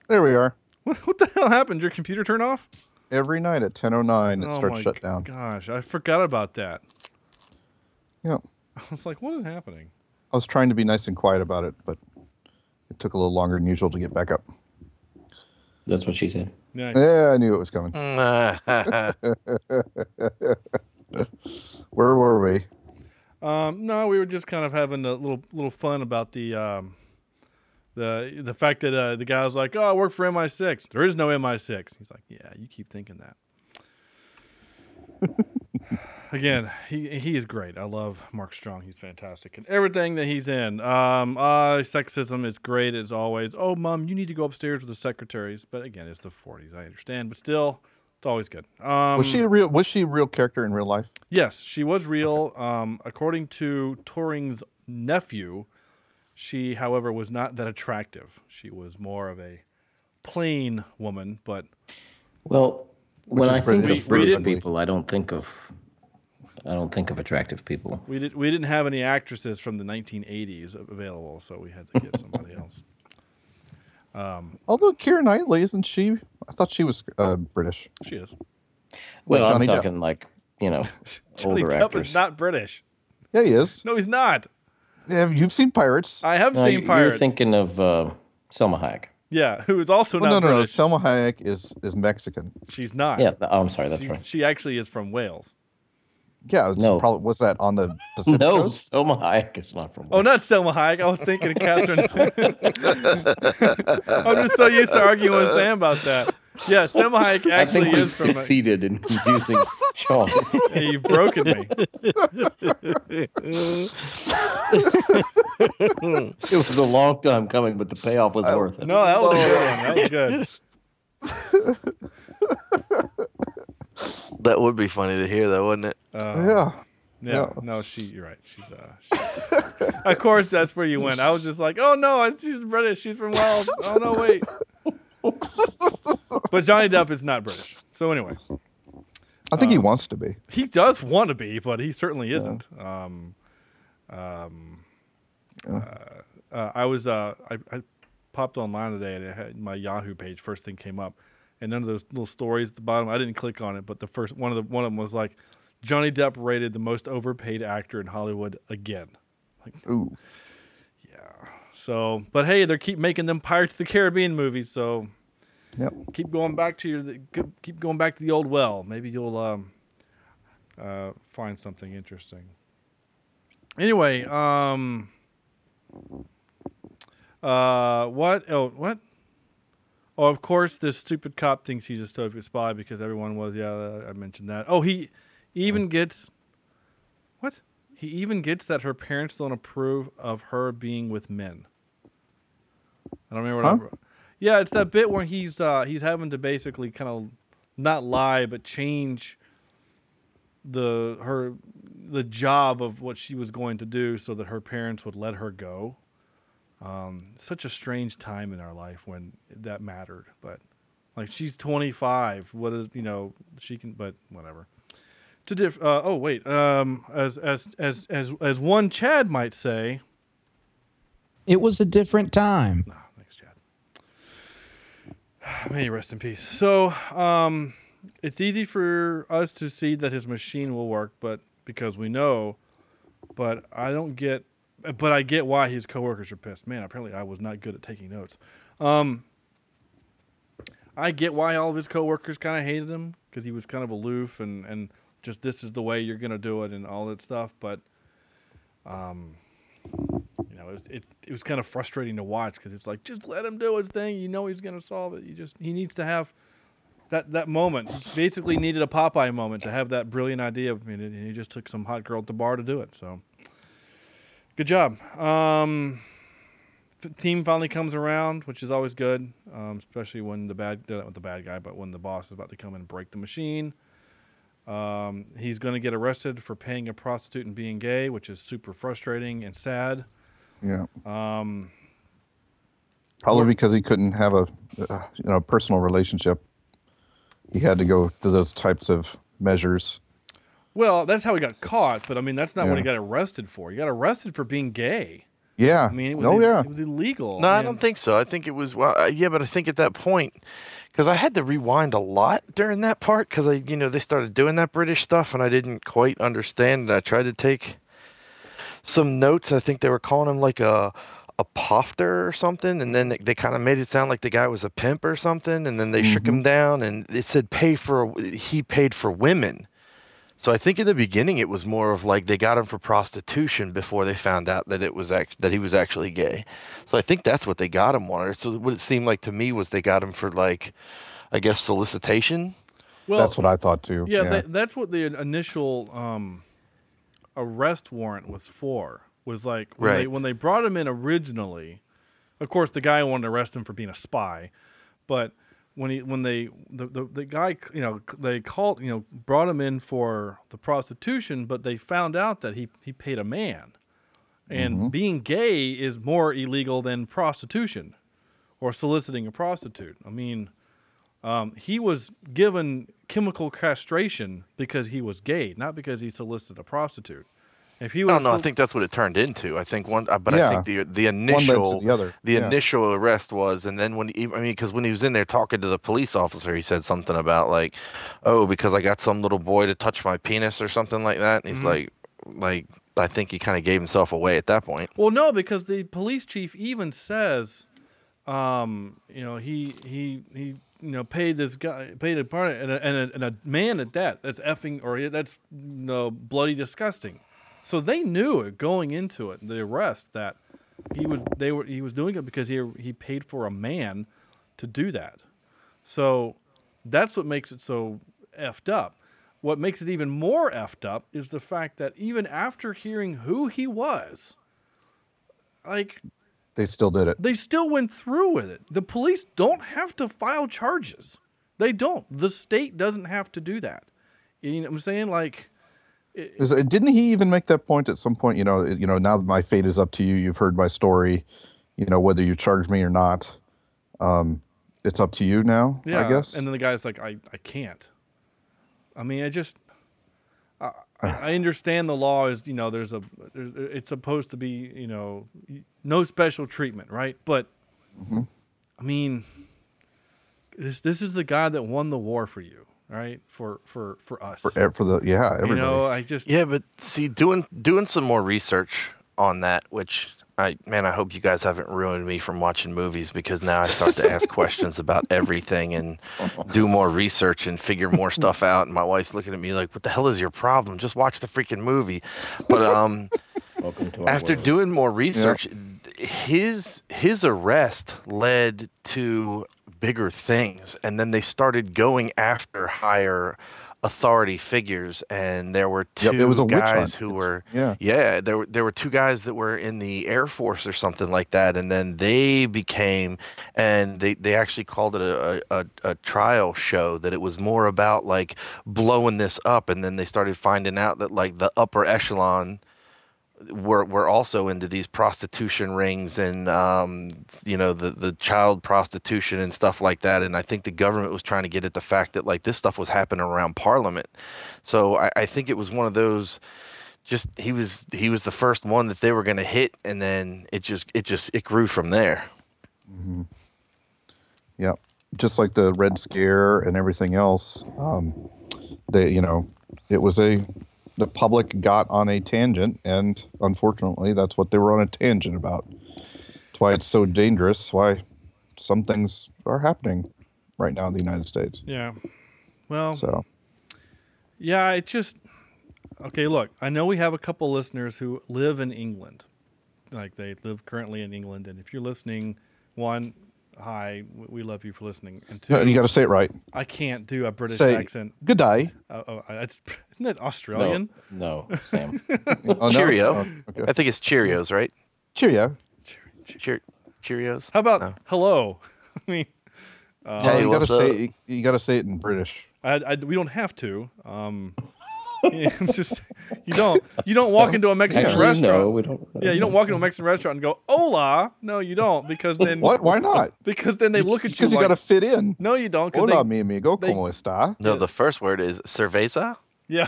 There we are. What, what the hell happened? Your computer turned off? Every night at 10:09 it oh starts my shut down. Gosh, I forgot about that. Yeah. I was like, what is happening? I was trying to be nice and quiet about it, but it took a little longer than usual to get back up. That's what she said. Yeah, Yeah, I knew it was coming. Where were we? Um, no, we were just kind of having a little little fun about the um, the the fact that uh, the guy was like, "Oh, I work for MI6." There is no MI6. He's like, "Yeah, you keep thinking that." Again, he he is great. I love Mark Strong. He's fantastic and everything that he's in. Um, uh, sexism is great as always. Oh, mom, you need to go upstairs with the secretaries. But again, it's the 40s. I understand, but still, it's always good. Um, Was she a real? Was she a real character in real life? Yes, she was real. Um, according to Turing's nephew, she, however, was not that attractive. She was more of a plain woman, but Well, When I think British. of British people, I don't think of I don't think of attractive people. we did we didn't have any actresses from the 1980s available, so we had to get somebody else. Although Keira Knightley isn't she? I thought she was uh, British. She is. Well, I'm Johnny Depp. talking like you know Johnny older Depp actors. is not British. Yeah, he is. No, he's not. Yeah, you've seen Pirates. I have No, seen Pirates. you're thinking of uh, Salma Hayek. yeah, who is also Well, not no, no, no. Salma Hayek is is Mexican. She's not. Yeah, oh, I'm sorry, that's She's- right. She actually is from Wales. Yeah, it's No. Probably was that on the Pacific No, Coast? Salma Hayek is not from. Oh, not Salma Hayek. I was thinking of Catherine. I'm just so used to arguing with Sam about that. Yeah, Salma Hayek I actually think is we've from. succeeded in confusing Sean. Hey, you've broken me. it was a long time coming, but the payoff was worth it. No, that was a good one. That was good. That would be funny to hear, though, wouldn't it? Uh, yeah. Yeah, Yeah. no, she. You're right. She's uh. She, of course, that's where you went. I was just like, oh no, she's British. She's from Wales. Oh no, wait. but Johnny Depp is not British. So anyway, I think he Um, wants to be. he does want to be, but he certainly isn't. Um, um, uh, uh, I was uh, I, I popped online today and it had my Yahoo page. First thing came up, and none of those little stories at the bottom. I didn't click on it, but the first one of the one of them was like, Johnny Depp rated the most overpaid actor in Hollywood again. Like, ooh. Yeah. So, but hey, they keep making them Pirates of the Caribbean movies, so Yep. keep going back to your keep going back to the old well. Maybe you'll um, uh, find something interesting. Anyway, um, uh, what? Oh, what? Oh, of course, this stupid cop thinks he's a Soviet spy because everyone was. Yeah, I mentioned that. Oh, he even gets what? He even gets that her parents don't approve of her being with men. I don't remember what I Huh? wrote. Yeah, it's that bit where he's uh, he's having to basically kind of not lie but change the her the job of what she was going to do so that her parents would let her go. Um, such a strange time in our life when that mattered, but like she's 25. What is you know she can, but whatever. To diff. Uh, oh wait. Um, as as as as as one Chad might say. It was a different time. Ah, thanks, Chad. May you rest in peace. So, um, it's easy for us to see that his machine will work, but because we know, but I don't get, but I get why his coworkers are pissed. Man, apparently I was not good at taking notes. Um, I get why all of his coworkers kind of hated him because he was kind of aloof and and just this is the way you're gonna do it and all that stuff. But, um, you know, it was, it, it was kind of frustrating to watch because it's like just let him do his thing. You know he's gonna solve it. You just he needs to have that that moment. He basically needed a Popeye moment to have that brilliant idea. I mean, and he just took some hot girl at the bar to do it. So, good job. Um, team finally comes around, which is always good, um, especially when the bad not the bad guy, but when the boss is about to come and break the machine. Um, he's going to get arrested for paying a prostitute and being gay, which is super frustrating and sad. Yeah. Um, Probably because he couldn't have a uh, you know personal relationship. He had to go to those types of measures. Well, that's how he got caught, but I mean, that's not what he got arrested for. He got arrested for being gay. Yeah. I mean, it was, oh ill- yeah. it was illegal. No, I mean, don't think so. I think it was well, uh, yeah, but I think at that point, because I had to rewind a lot during that part, because I, you know, they started doing that British stuff, and I didn't quite understand. And I tried to take some notes. I think they were calling him like a a poofter or something, and then they, they kind of made it sound like the guy was a pimp or something, and then they shook him down, and it said pay for he paid for women. So I think in the beginning it was more of like they got him for prostitution before they found out that it was act- that he was actually gay. So I think that's what they got him on. So what it seemed like to me was they got him for like, I guess solicitation. Well, That's what I thought too. Yeah, That, that's what the initial um, arrest warrant was for. Was like when they when they brought him in originally. Of course, the guy wanted to arrest him for being a spy, but when he when they the, the, the guy you know they called you know brought him in for the prostitution, but they found out that he he paid a man, and being gay is more illegal than prostitution, or soliciting a prostitute. I mean. Um, he was given chemical castration because he was gay, not because he solicited a prostitute. If he I don't know. I think that's what it turned into. I think one, uh, but I think the the led to initial the other, the yeah. initial arrest was, and then when he, I mean, because when he was in there talking to the police officer, he said something about like, oh, because I got some little boy to touch my penis or something like that. And he's Mhm. like, like I think he kind of gave himself away at that point. well, no, because the police chief even says, um, you know, he he he, you know, paid this guy, paid a part, and a, and a, and a man at that. That's effing or that's you know, bloody disgusting. So they knew it going into it, the arrest, that he was they were he was doing it because he he paid for a man to do that. So that's what makes it so effed up. what makes it even more effed up is the fact that even after hearing who he was, like They still did it. they still went through with it. The police don't have to file charges. They don't. The state doesn't have to do that. You know what I'm saying? Like, Is- uh, Didn't he even make that point at some point? You know, you know. Now that my fate is up to you. You've heard my story. You know whether you charge me or not. Um, it's up to you now. yeah. I guess. And then the guy's like, I, I can't. I mean, I just, I, I I understand the law is, you know, there's a, there's, it's supposed to be, you know, no special treatment, right? But, Mm-hmm. I mean, this this is the guy that won the war for you, right? For for for us. for, for the yeah, everybody. you know, I just Yeah, but see, doing doing some more research on that, which I man, I hope you guys haven't ruined me from watching movies because now I start to ask questions about everything and do more research and figure more stuff out. And my wife's looking at me like, "What the hell is your problem? Just watch the freaking movie." But um, Welcome to after world. doing more research, his his arrest led to bigger things, and then they started going after higher authority figures, and there were two Yep, it was a guys who were Yeah. yeah there were there were two guys that were in the Air Force or something like that, and then they became and they they actually called it a a, a trial show that it was more about like blowing this up, and then they started finding out that like the upper echelon were were also into these prostitution rings and um, you know the the child prostitution and stuff like that. And I think the government was trying to get at the fact that like this stuff was happening around Parliament. So I, I think it was one of those. Just he was he was the first one that they were going to hit, and then it just it just it grew from there. Mm-hmm. Yeah, just like the Red Scare and everything else. Um, they, you know, it was a the public got on a tangent, and unfortunately, that's what they were on a tangent about. That's why it's so dangerous. Why some things are happening right now in the United States. yeah. Well, So Yeah, it just okay. Look, I know we have a couple listeners who live in England, like they live currently in England. And if you're listening, one, hi, we love you for listening, and two, Yeah, you got to say it right. I can't do a British Say accent. good day. Uh, oh, it's isn't it Australian? No, no, Sam. Oh, no? Cheerio. Oh, okay. I think it's Cheerios, right? Cheerio. Cheer, Cheerios. How about No. hello? I mean, uh, Hey, you gotta up? say you got to say it in British. I, I, we don't have to. Um, it's just you don't you don't walk into a Mexican Actually, restaurant. no, we don't. Yeah, you don't walk into a Mexican restaurant and go "Hola." No, you don't, because then What? Why not? Because then they look at you Because you like, got to fit in. "No, you don't." 'cause Hola, they, mi amigo, they- cómo está? No, the first word is cerveza. yeah,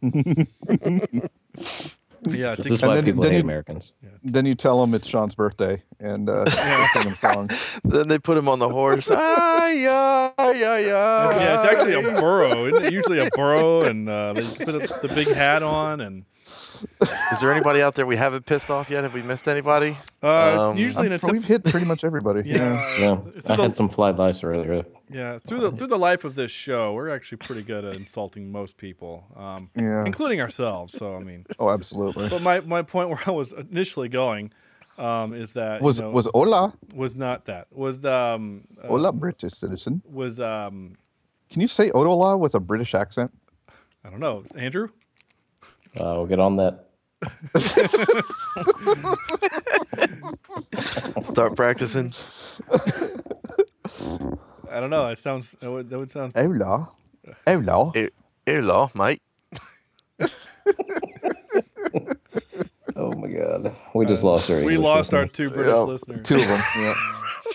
yeah. This is why then- people then hate you- Americans. Then you tell them it's Sean's birthday and uh, sing him song. Then they put him on the horse. ah, yeah, yeah, yeah. yeah, it's actually a burro. Isn't it usually a burro, and uh, they put a, the big hat on, and Is there anybody out there we haven't pissed off yet? Have we missed anybody? uh, Um, usually in a We've hit pretty much everybody. yeah, Yeah, through I had some fly lice earlier. Yeah. Through the through the life of this show, we're actually pretty good at insulting most people, um, Yeah. including ourselves. So I mean, Oh, absolutely. but my, my point where I was initially going um, is that Was you know, was hola was not that was the um, uh, hola British citizen? was um, Can you say hola with a British accent? I don't know Andrew. Uh, we'll get on that. Start practicing. I don't know. It sounds that would, that would sound Hola, hola. Hey, hello, mate. Oh my God, we just lost our. Uh, we English lost our two British Yeah, listeners. Two of them. Yeah,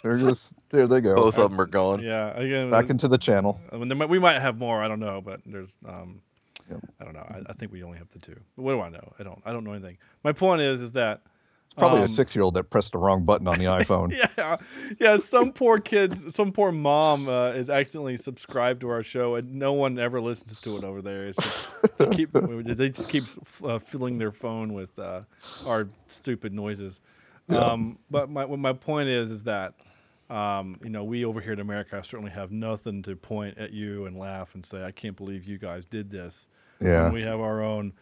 they're just there. They go. Both of them are gone. Yeah, again, Back into the channel. I mean, might, we might have more. I don't know, but there's um, Yep. I don't know. I, I think we only have the two. But what do I know? I don't. I don't know anything. My point is, is that It's probably um, a six-year-old that pressed the wrong button on the iPhone. yeah, yeah. Some poor kid, some poor mom uh, is accidentally subscribed to our show, and no one ever listens to it over there. It's just they keep they just keep uh, filling their phone with uh, our stupid noises. Um, but my my point is, is that um, you know we over here in America certainly have nothing to point at you and laugh and say, I can't believe you guys did this. Yeah. When we have our own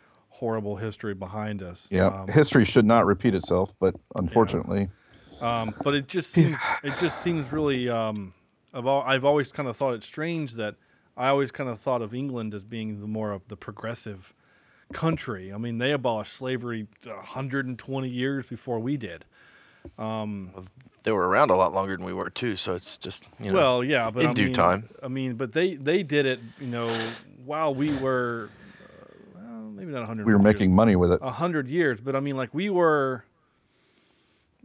horrible history behind us. Yeah, Um, history should not repeat itself, but unfortunately, Um, but it just seems it just seems really um, I've al- I've always kind of thought it strange that I always kind of thought of England as being the more of the progressive country. I mean, they abolished slavery 120 years before we did. Um, They were around a lot longer than we were too, so it's just you know. well, yeah, but in I due mean, time. I mean, but they they did it, you know, while we were, well, maybe not 100. We were making money with it. a hundred years, but I mean, like we were.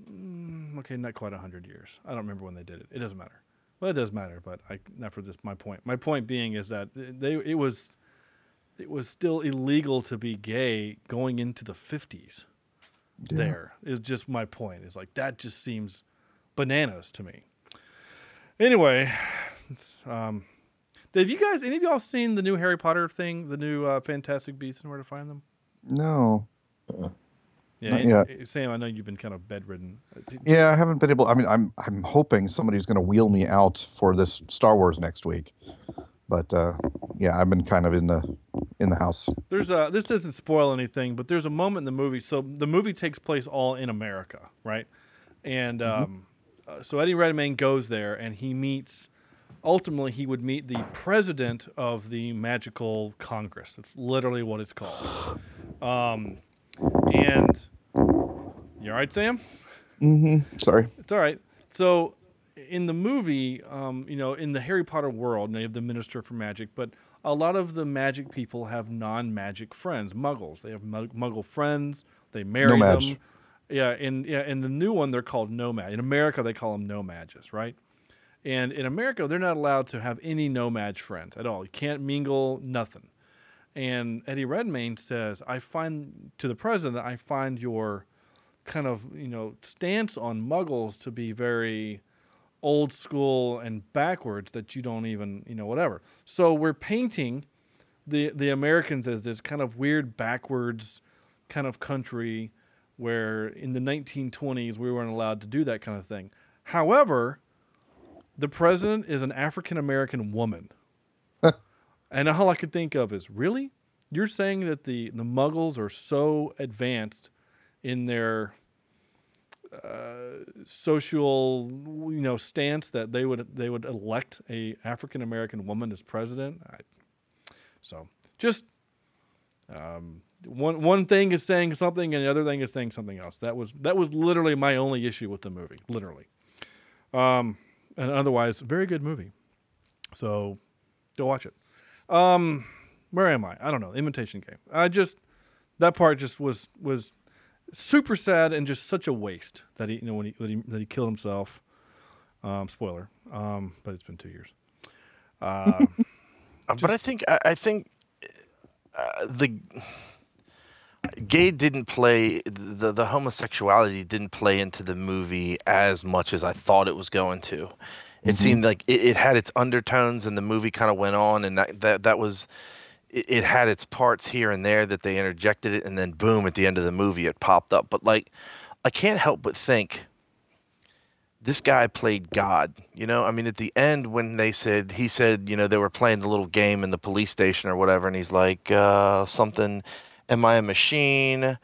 mm, Okay, not quite a hundred years. I don't remember when they did it. It doesn't matter. Well, it does matter, but I not for this. My point. My point being is that they it was, it was still illegal to be gay going into the fifties. Yeah. There is just my point. Is like that just seems bananas to me. Anyway, um, have you guys any of y'all seen the new Harry Potter thing, the new uh, Fantastic Beasts and Where to Find Them? No. Yeah, Not and- yet. uh, Sam, I know you've been kind of bedridden. Uh, d- Yeah, I haven't been able. I mean, I'm I'm hoping somebody's going to wheel me out for this Star Wars next week, but uh, yeah, I've been kind of in the in the house. There's a this doesn't spoil anything, but there's a moment in the movie. So the movie takes place all in America, right? And um, uh, so Eddie Redmayne goes there, and he meets. Ultimately, he would meet the president of the Magical Congress. That's literally what it's called. Um, and you all right, Sam? Mm-hmm. Sorry. It's all right. So, in the movie, um, you know, in the Harry Potter world, they have the Minister for Magic, but a lot of the magic people have non-magic friends, Muggles. They have Muggle friends. They marry No-Maj. them. Yeah, in yeah, in the new one, they're called nomad. In America, they call them nomads, right? And in America, they're not allowed to have any nomad friends at all. You can't mingle, nothing. And Eddie Redmayne says, "I find to the president, I find your kind of you know stance on Muggles to be very old school and backwards that you don't even you know whatever." So we're painting the the Americans as this kind of weird backwards kind of country where in the 1920s we weren't allowed to do that kind of thing. However, the president is an African American woman. and all I could think of is, really? You're saying that the, the Muggles are so advanced in their uh, social, you know, stance that they would they would elect a African American woman as president? I, so just um, one one thing is saying something, and the other thing is saying something else. That was that was literally my only issue with the movie, literally. Um, and otherwise, very good movie. So go watch it. Um, where am I? I don't know. Imitation Game. I just that part just was was super sad and just such a waste that he you know when he that he, that he killed himself. Um, spoiler. Um, but it's been two years. Uh, Uh, but I think I, I think uh, the gay didn't play the the homosexuality didn't play into the movie as much as I thought it was going to. It Mhm. seemed like it, it had its undertones, and the movie kind of went on, and that that, that was. It, it had its parts here and there that they interjected it, and then boom, at the end of the movie, it popped up. But like, I can't help but think this guy played God. You know, I mean, at the end when they said he said, you know, they were playing the little game in the police station or whatever, and he's like, uh, something, am I a machine?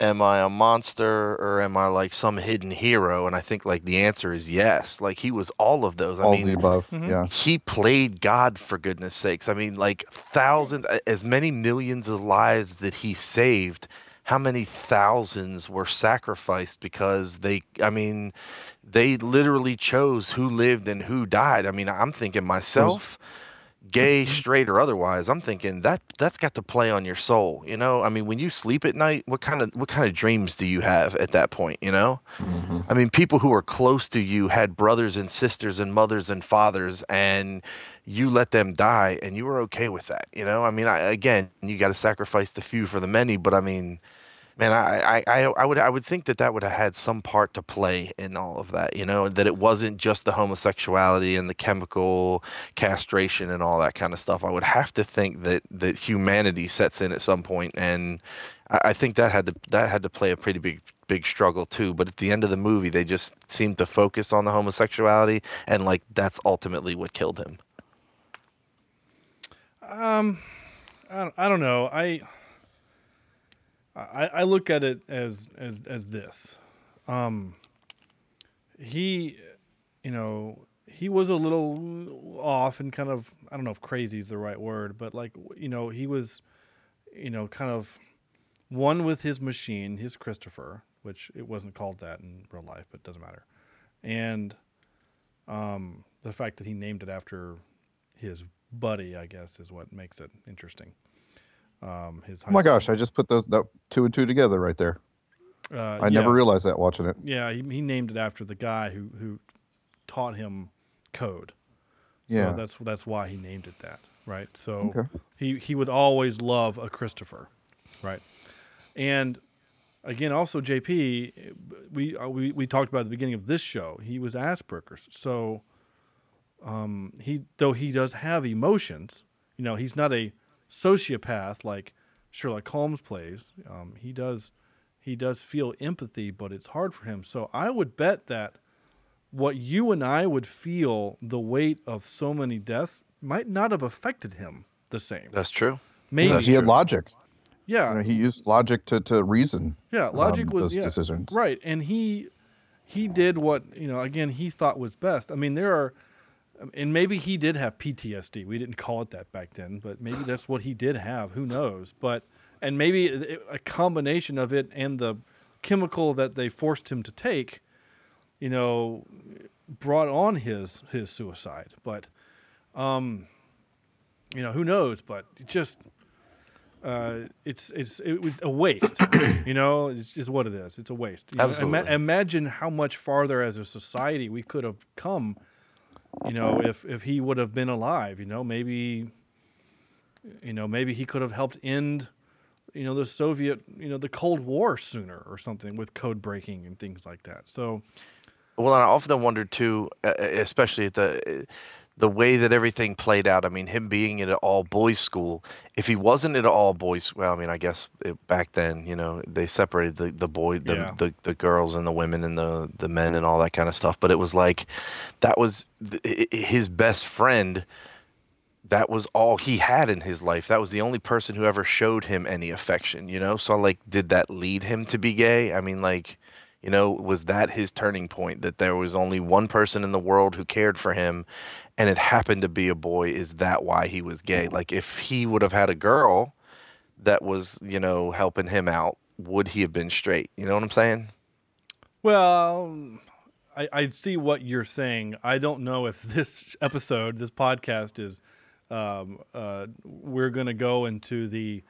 Am I a monster or am I like some hidden hero? And I think like the answer is yes. Like he was all of those. I All mean, the above. Mhm. Yeah. he played God for goodness sakes. I mean, like thousands, as many millions of lives that he saved. How many thousands were sacrificed because they? I mean, they literally chose who lived and who died. I mean, I'm thinking myself, gay, mm-hmm. straight, or otherwise. I'm thinking that that's got to play on your soul. You know, I mean, when you sleep at night, what kind of what kind of dreams do you have at that point? You know. Mm-hmm. I mean, people who are close to you had brothers and sisters and mothers and fathers, and you let them die, and you were okay with that. You know, I mean, I, again, you got to sacrifice the few for the many, but I mean, man, I, I, I, would, I would think that that would have had some part to play in all of that. You know, that it wasn't just the homosexuality and the chemical castration and all that kind of stuff. I would have to think that that humanity sets in at some point, and I, I think that had to that had to play a pretty big big struggle too. But at the end of the movie, they just seemed to focus on the homosexuality, and like that's ultimately what killed him. Um, I don't, I don't know. I, I I look at it as as as this. Um, he, you know, he was a little off and kind of I don't know if crazy is the right word, but like you know he was, you know, kind of one with his machine, his Christopher, which it wasn't called that in real life, but it doesn't matter, and um, the fact that he named it after his buddy, I guess, is what makes it interesting. Um, his Oh my gosh, I just put those that two and two together right there. uh, I never realized that watching it. Yeah, he, he named it after the guy who who taught him code. Yeah. So that's that's why he named it that, right? So Okay. he he would always love a Christopher, right? And again, also JP, we uh, we we talked about at the beginning of this show. He was Asperger's, so um, he though he does have emotions, you know, he's not a sociopath like Sherlock Holmes plays. Um, he does he does feel empathy, but it's hard for him. So I would bet that what you and I would feel the weight of so many deaths might not have affected him the same. That's true. Maybe Yeah, he had logic. Yeah. You know, he used logic to, to reason. Yeah, logic um, was those yeah, decisions. right, and he he did what you know. Again, he thought was best. I mean, there are, um, and maybe he did have PTSD. We didn't call it that back then, but maybe that's what he did have. Who knows? But and maybe it- a combination of it and the chemical that they forced him to take, you know, brought on his his suicide. But, um, you know, who knows? But it just uh, it's it's it was a waste. you know, it's just what it is. It's a waste. You know, ima- Absolutely. imagine how much farther as a society we could have come. You know, if if he would have been alive, you know, maybe. You know, maybe he could have helped end, you know, the Soviet, you know, the Cold War sooner or something with code breaking and things like that. So, Well, and I often wonder too, especially at the the way that everything played out. I mean, him being in an all boys school. If he wasn't at an all boys, well, I mean, I guess it, back then, you know, they separated the the boy, the, Yeah. the the girls and the women and the the men and all that kind of stuff. But it was like that was th- his best friend. That was all he had in his life. That was the only person who ever showed him any affection, you know? So like did that lead him to be gay? I mean like you know, was that his turning point that there was only one person in the world who cared for him and it happened to be a boy? Is that why he was gay? Like if he would have had a girl that was, you know, helping him out, would he have been straight? You know what I'm saying? Well, I, I see what you're saying. I don't know if this episode, this podcast is, um, uh, we're going to go into the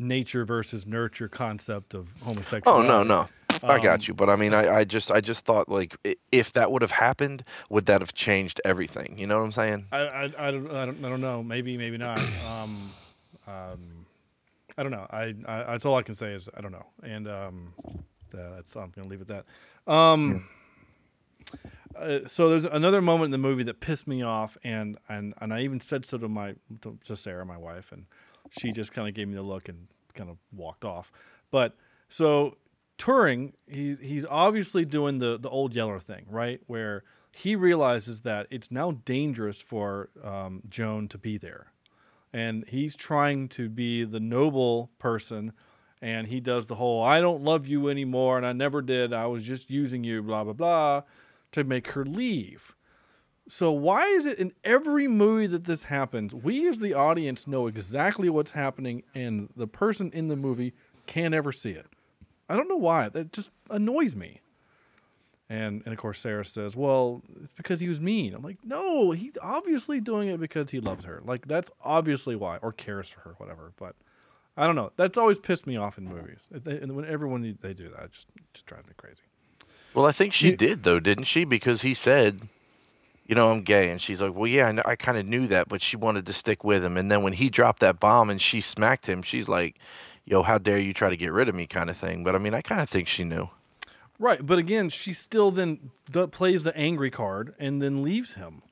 nature versus nurture concept of homosexuality. Oh no, no. I Um, got you, but I mean, I, I just, I just thought like, if that would have happened, would that have changed everything? You know what I'm saying? I, I, I, don't, I, don't, I don't know. Maybe, maybe not. Um, um, I don't know. I, I, that's all I can say is I don't know. And um, that's I'm going to leave it at that. Um, uh, so there's another moment in the movie that pissed me off, and and, and I even said so to my to, to Sarah, my wife, and she just kind of gave me the look and kind of walked off. But so Turing, he he's obviously doing the the old Yeller thing, right? Where he realizes that it's now dangerous for um, Joan to be there, and he's trying to be the noble person, and he does the whole "I don't love you anymore, and I never did. I was just using you," blah blah blah, to make her leave. So why is it in every movie that this happens, we as the audience know exactly what's happening, and the person in the movie can't ever see it? I don't know why. That just annoys me. And and of course Sarah says, "Well, it's because he was mean." I'm like, "No, he's obviously doing it because he loves her. Like that's obviously why, or cares for her, whatever." But I don't know. That's always pissed me off in movies. And when everyone they do that, it just it just drives me crazy. Well, I think she did though, didn't she? Because he said, you know, I'm gay, and she's like, well, yeah, I, I kind of knew that, but she wanted to stick with him. And then when he dropped that bomb and she smacked him, she's like, yo, how dare you try to get rid of me, kind of thing. But I mean, I kind of think she knew. Right, but again, she still then d- plays the angry card and then leaves him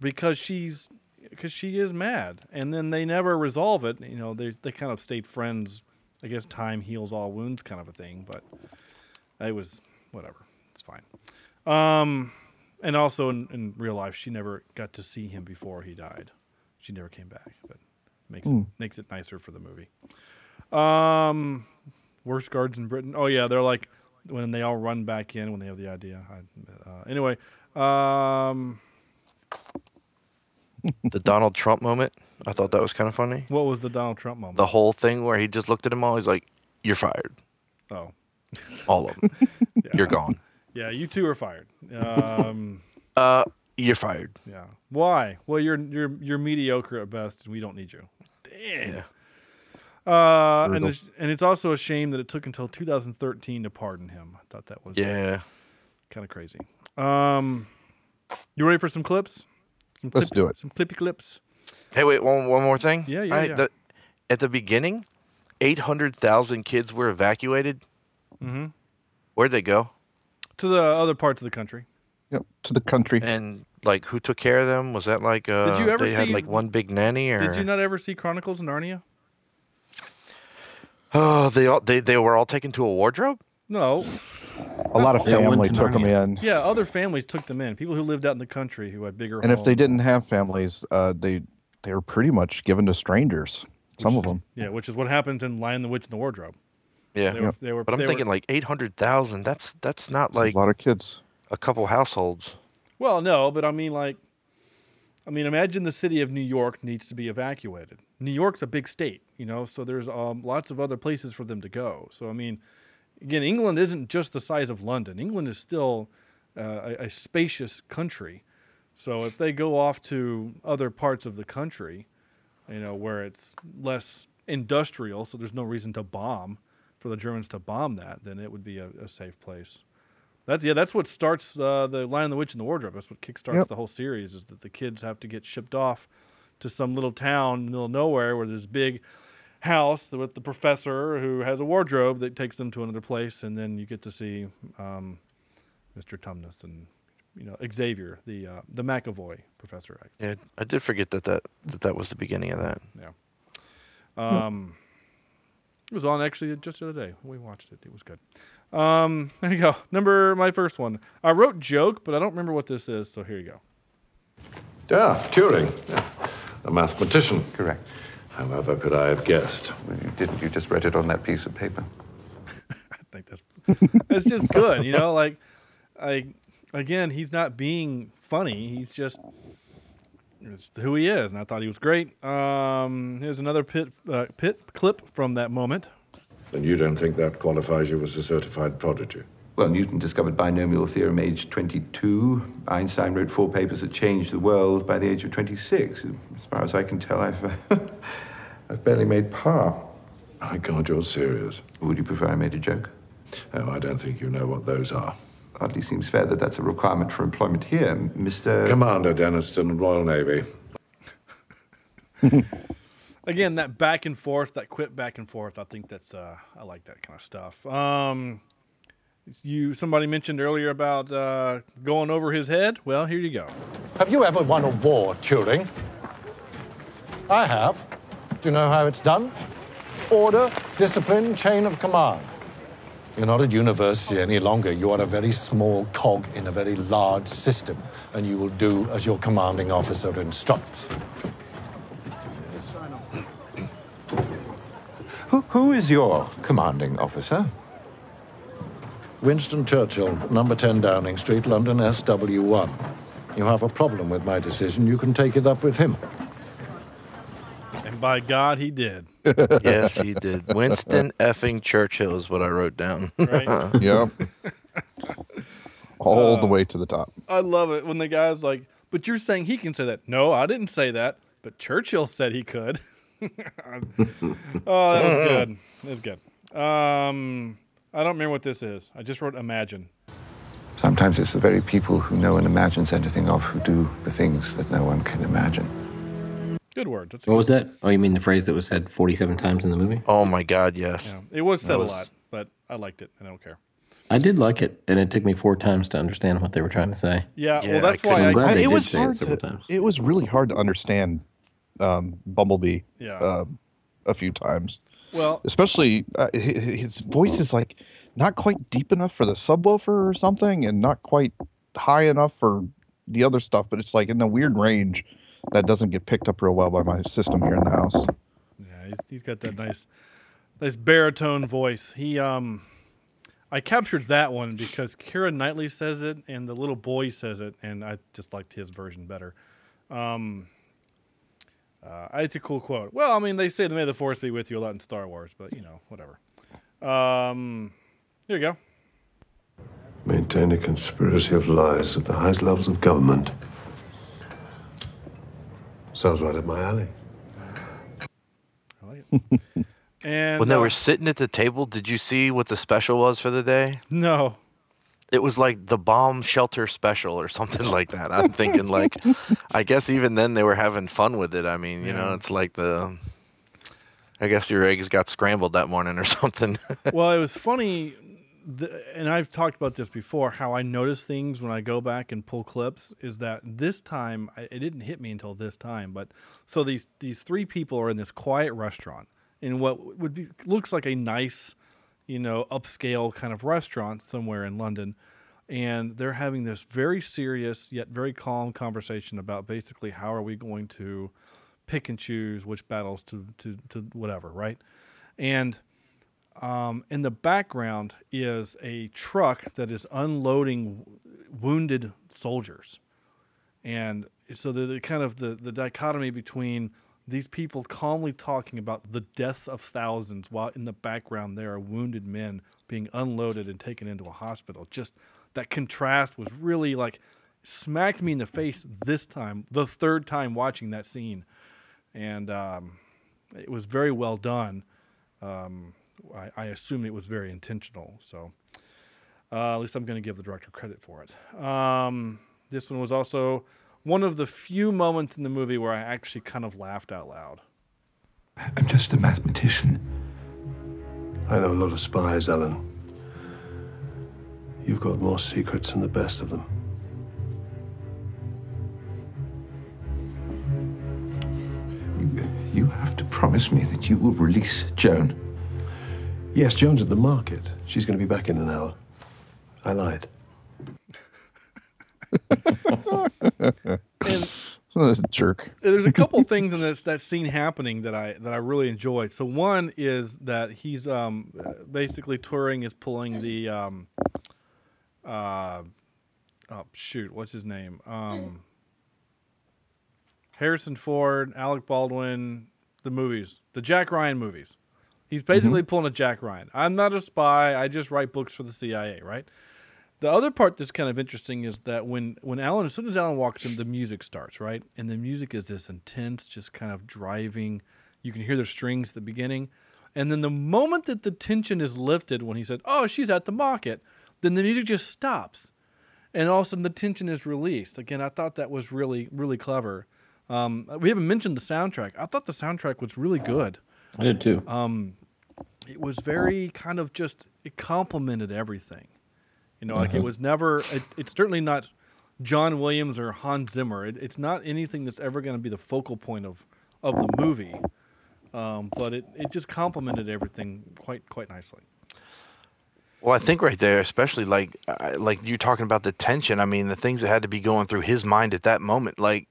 because she's because she is mad, and then they never resolve it. You know, they they kind of stayed friends. I guess time heals all wounds, kind of a thing. But it was whatever. It's fine. Um, and also in, in real life, she never got to see him before he died. She never came back, but makes Hmm. it, makes it nicer for the movie. Um, worst guards in Britain. Oh yeah, they're like when they all run back in when they have the idea. I, uh, anyway, um, the Donald Trump moment. I thought that was kind of funny. What was the Donald Trump moment? The whole thing where he just looked at them all. He's like, "You're fired, oh, all of them. You're gone. Yeah, you two are fired. Um, Uh, you're fired." yeah. Why? Well, you're you're you're mediocre at best, and we don't need you. Dang. Yeah. Uh, and it's, and it's also a shame that it took until 2013 to pardon him. I thought that was Yeah. kind of crazy. Um, you ready for some clips? Some Let's do it. Some clippy clips. Hey, wait, one one more thing. Yeah, yeah, I- yeah. the- at the beginning, eight hundred thousand kids were evacuated. Mm-hmm. Where'd they go? To the other parts of the country. Yep, to the country. And like, who took care of them? Was that like uh, you ever they had see- like one big nanny, or Did you not ever see Chronicles of Narnia? oh, they all they, they were all taken to a wardrobe? No. A lot of They all went family to took them in, Yeah, other families took them in. People who lived out in the country who had bigger. and if they didn't have families, uh, they they were pretty much given to strangers. Some of them. Yeah, which is what happens in Lion the Witch and the Wardrobe. Yeah. They were, they were But I'm they thinking were, like eight hundred thousand. That's that's not It's like a lot of kids. a couple households. Well, no, but I mean, like, I mean, imagine the city of New York needs to be evacuated. New York's a big state, you know, so there's um, lots of other places for them to go. So, I mean, again, England isn't just the size of London. England is still uh, a, a spacious country. So, if they go off to other parts of the country, you know, where it's less industrial, so there's no reason to bomb for the Germans to bomb that, then it would be a, a safe place. That's yeah. That's what starts uh, the Lion, of the Witch, and the Wardrobe. That's what kickstarts Yep. the whole series. Is that the kids have to get shipped off to some little town in the middle of nowhere where there's a big house with the professor who has a wardrobe that takes them to another place, and then you get to see um, Mr. Tumnus and you know Xavier, the uh, the McAvoy Professor X. Yeah, I did forget that that that, that was the beginning of that. Yeah. Um, it was on actually just the other day. We watched it. It was good. Um, there you go. Number my first one. I wrote joke, but I don't remember what this is. So here you go. Yeah, Turing. A mathematician. Correct. However could I have guessed? Well, You didn't. You just read it on that piece of paper. I think that's it's just good. You know, like I again, he's not being funny. He's just it's who he is, and I thought he was great. Um, here's another pit uh, pit clip from that moment. Then you don't think that qualifies you as a certified prodigy? Well, Newton discovered binomial theorem age 22. Einstein wrote four papers that changed the world by the age of 26. As far as I can tell, I've, I've barely made par. My God, you're serious. Would you prefer I made a joke? Oh, I don't think you know what those are. Hardly seems fair that that's a requirement for employment here, Mr. Commander Denniston, Royal Navy. again that back and forth that quit back and forth i think that's uh i like that kind of stuff um you somebody mentioned earlier about uh going over his head well here you go Have you ever won a war, Turing? I have. Do you know how it's done? Order, discipline, chain of command. You're not at university any longer. You are a very small cog in a very large system, and you will do as your commanding officer instructs. Who, who is your commanding officer? Winston Churchill, number 10 Downing Street, London, SW1. You have a problem with my decision, you can take it up with him. And by god he did yes, he did. Winston effing Churchill is what I wrote down. Right. Yep. All Uh, the way to the top. i love it when the guy's like but you're saying he can say that no i didn't say that but churchill said he could oh that was good that was good um i don't remember what this is i just wrote imagine Sometimes it's the very people who no one imagines anything of who do the things that no one can imagine. Good word that's What was that? Oh, you mean the phrase that was said 47 times in the movie? oh my God, yes. yeah, it was said was- a lot but i liked it and i don't care I did like it, and it took me four times to understand what they were trying to say. yeah, Yeah, well that's I why i I'm glad I- they it did was say it hard several to, times. It was really hard to understand um, Bumblebee yeah uh, a few times. well Especially uh, hi- hi- his voice is like not quite deep enough for the subwoofer or something, and not quite high enough for the other stuff. But it's like in the weird range that doesn't get picked up real well by my system here in the house. Yeah, he's, he's got that nice, nice baritone voice. He um, I captured that one because Keira Knightley says it and the little boy says it, and I just liked his version better. Um, Uh, it's a cool quote. Well, I mean, they say the May the Force be with you a lot in Star Wars, but you know, whatever. Um, here you go. Maintain a conspiracy of lies at the highest levels of government. Sounds right up my alley. I like it. and when they uh, were sitting at the table, did you see what the special was for the day? no, It was like the bomb shelter special or something like that. I'm thinking like, I guess even then they were having fun with it. I mean, you know, it's like the, I guess your eggs got scrambled that morning or something. well, it was funny, th- and I've talked about this before. How I notice things when I go back and pull clips is that this time it didn't hit me until this time. But so these these three people are in this quiet restaurant in what would be looks like a nice, you know, upscale kind of restaurant somewhere in London. And they're having this very serious yet very calm conversation about basically how are we going to pick and choose which battles to, to, to whatever, right? And um, in the background is a truck that is unloading wounded soldiers, and so the, the kind of the, the dichotomy between these people calmly talking about the death of thousands, while in the background there are wounded men being unloaded and taken into a hospital. Just that contrast was really like smacked me in the face this time, the third time watching that scene, and um, it was very well done. Um, I, I assume it was very intentional. So uh, at least I'm going to give the director credit for it. Um, this one was also one of the few moments in the movie where I actually kind of laughed out loud. I'm just a mathematician. I know a lot of spies, Alan. You've got more secrets than the best of them. You have to promise me that you will release Joan. Yes, Joan's at the market. She's going to be back in an hour. I lied. And This jerk. there's a couple things in this that scene happening that I that I really enjoyed. So one is that he's um, uh, basically Turing is pulling the um, uh, oh shoot, what's his name? Um, Harrison Ford, Alec Baldwin, the movies, the Jack Ryan movies. He's basically pulling a Jack Ryan. I'm not a spy. I just write books for the CIA, right? The other part that's kind of interesting is that when when Alan, as soon as Alan walks in, the music starts, right? And the music is this intense, just kind of driving. You can hear the strings at the beginning, and then the moment that the tension is lifted, when he said, "Oh, she's at the market," then the music just stops, and all of a sudden the tension is released. Again, I thought that was really really clever. Um, we haven't mentioned the soundtrack. I thought the soundtrack was really good. I did too. Um, it was very kind of just it complemented everything. You know, like it Mhm. was never. It, it's certainly not John Williams or Hans Zimmer. It, it's not anything that's ever going to be the focal point of of the movie. Um, but it, it just complemented everything quite quite nicely. Well, I think right there, especially like like you talking about the tension. I mean, the things that had to be going through his mind at that moment. Like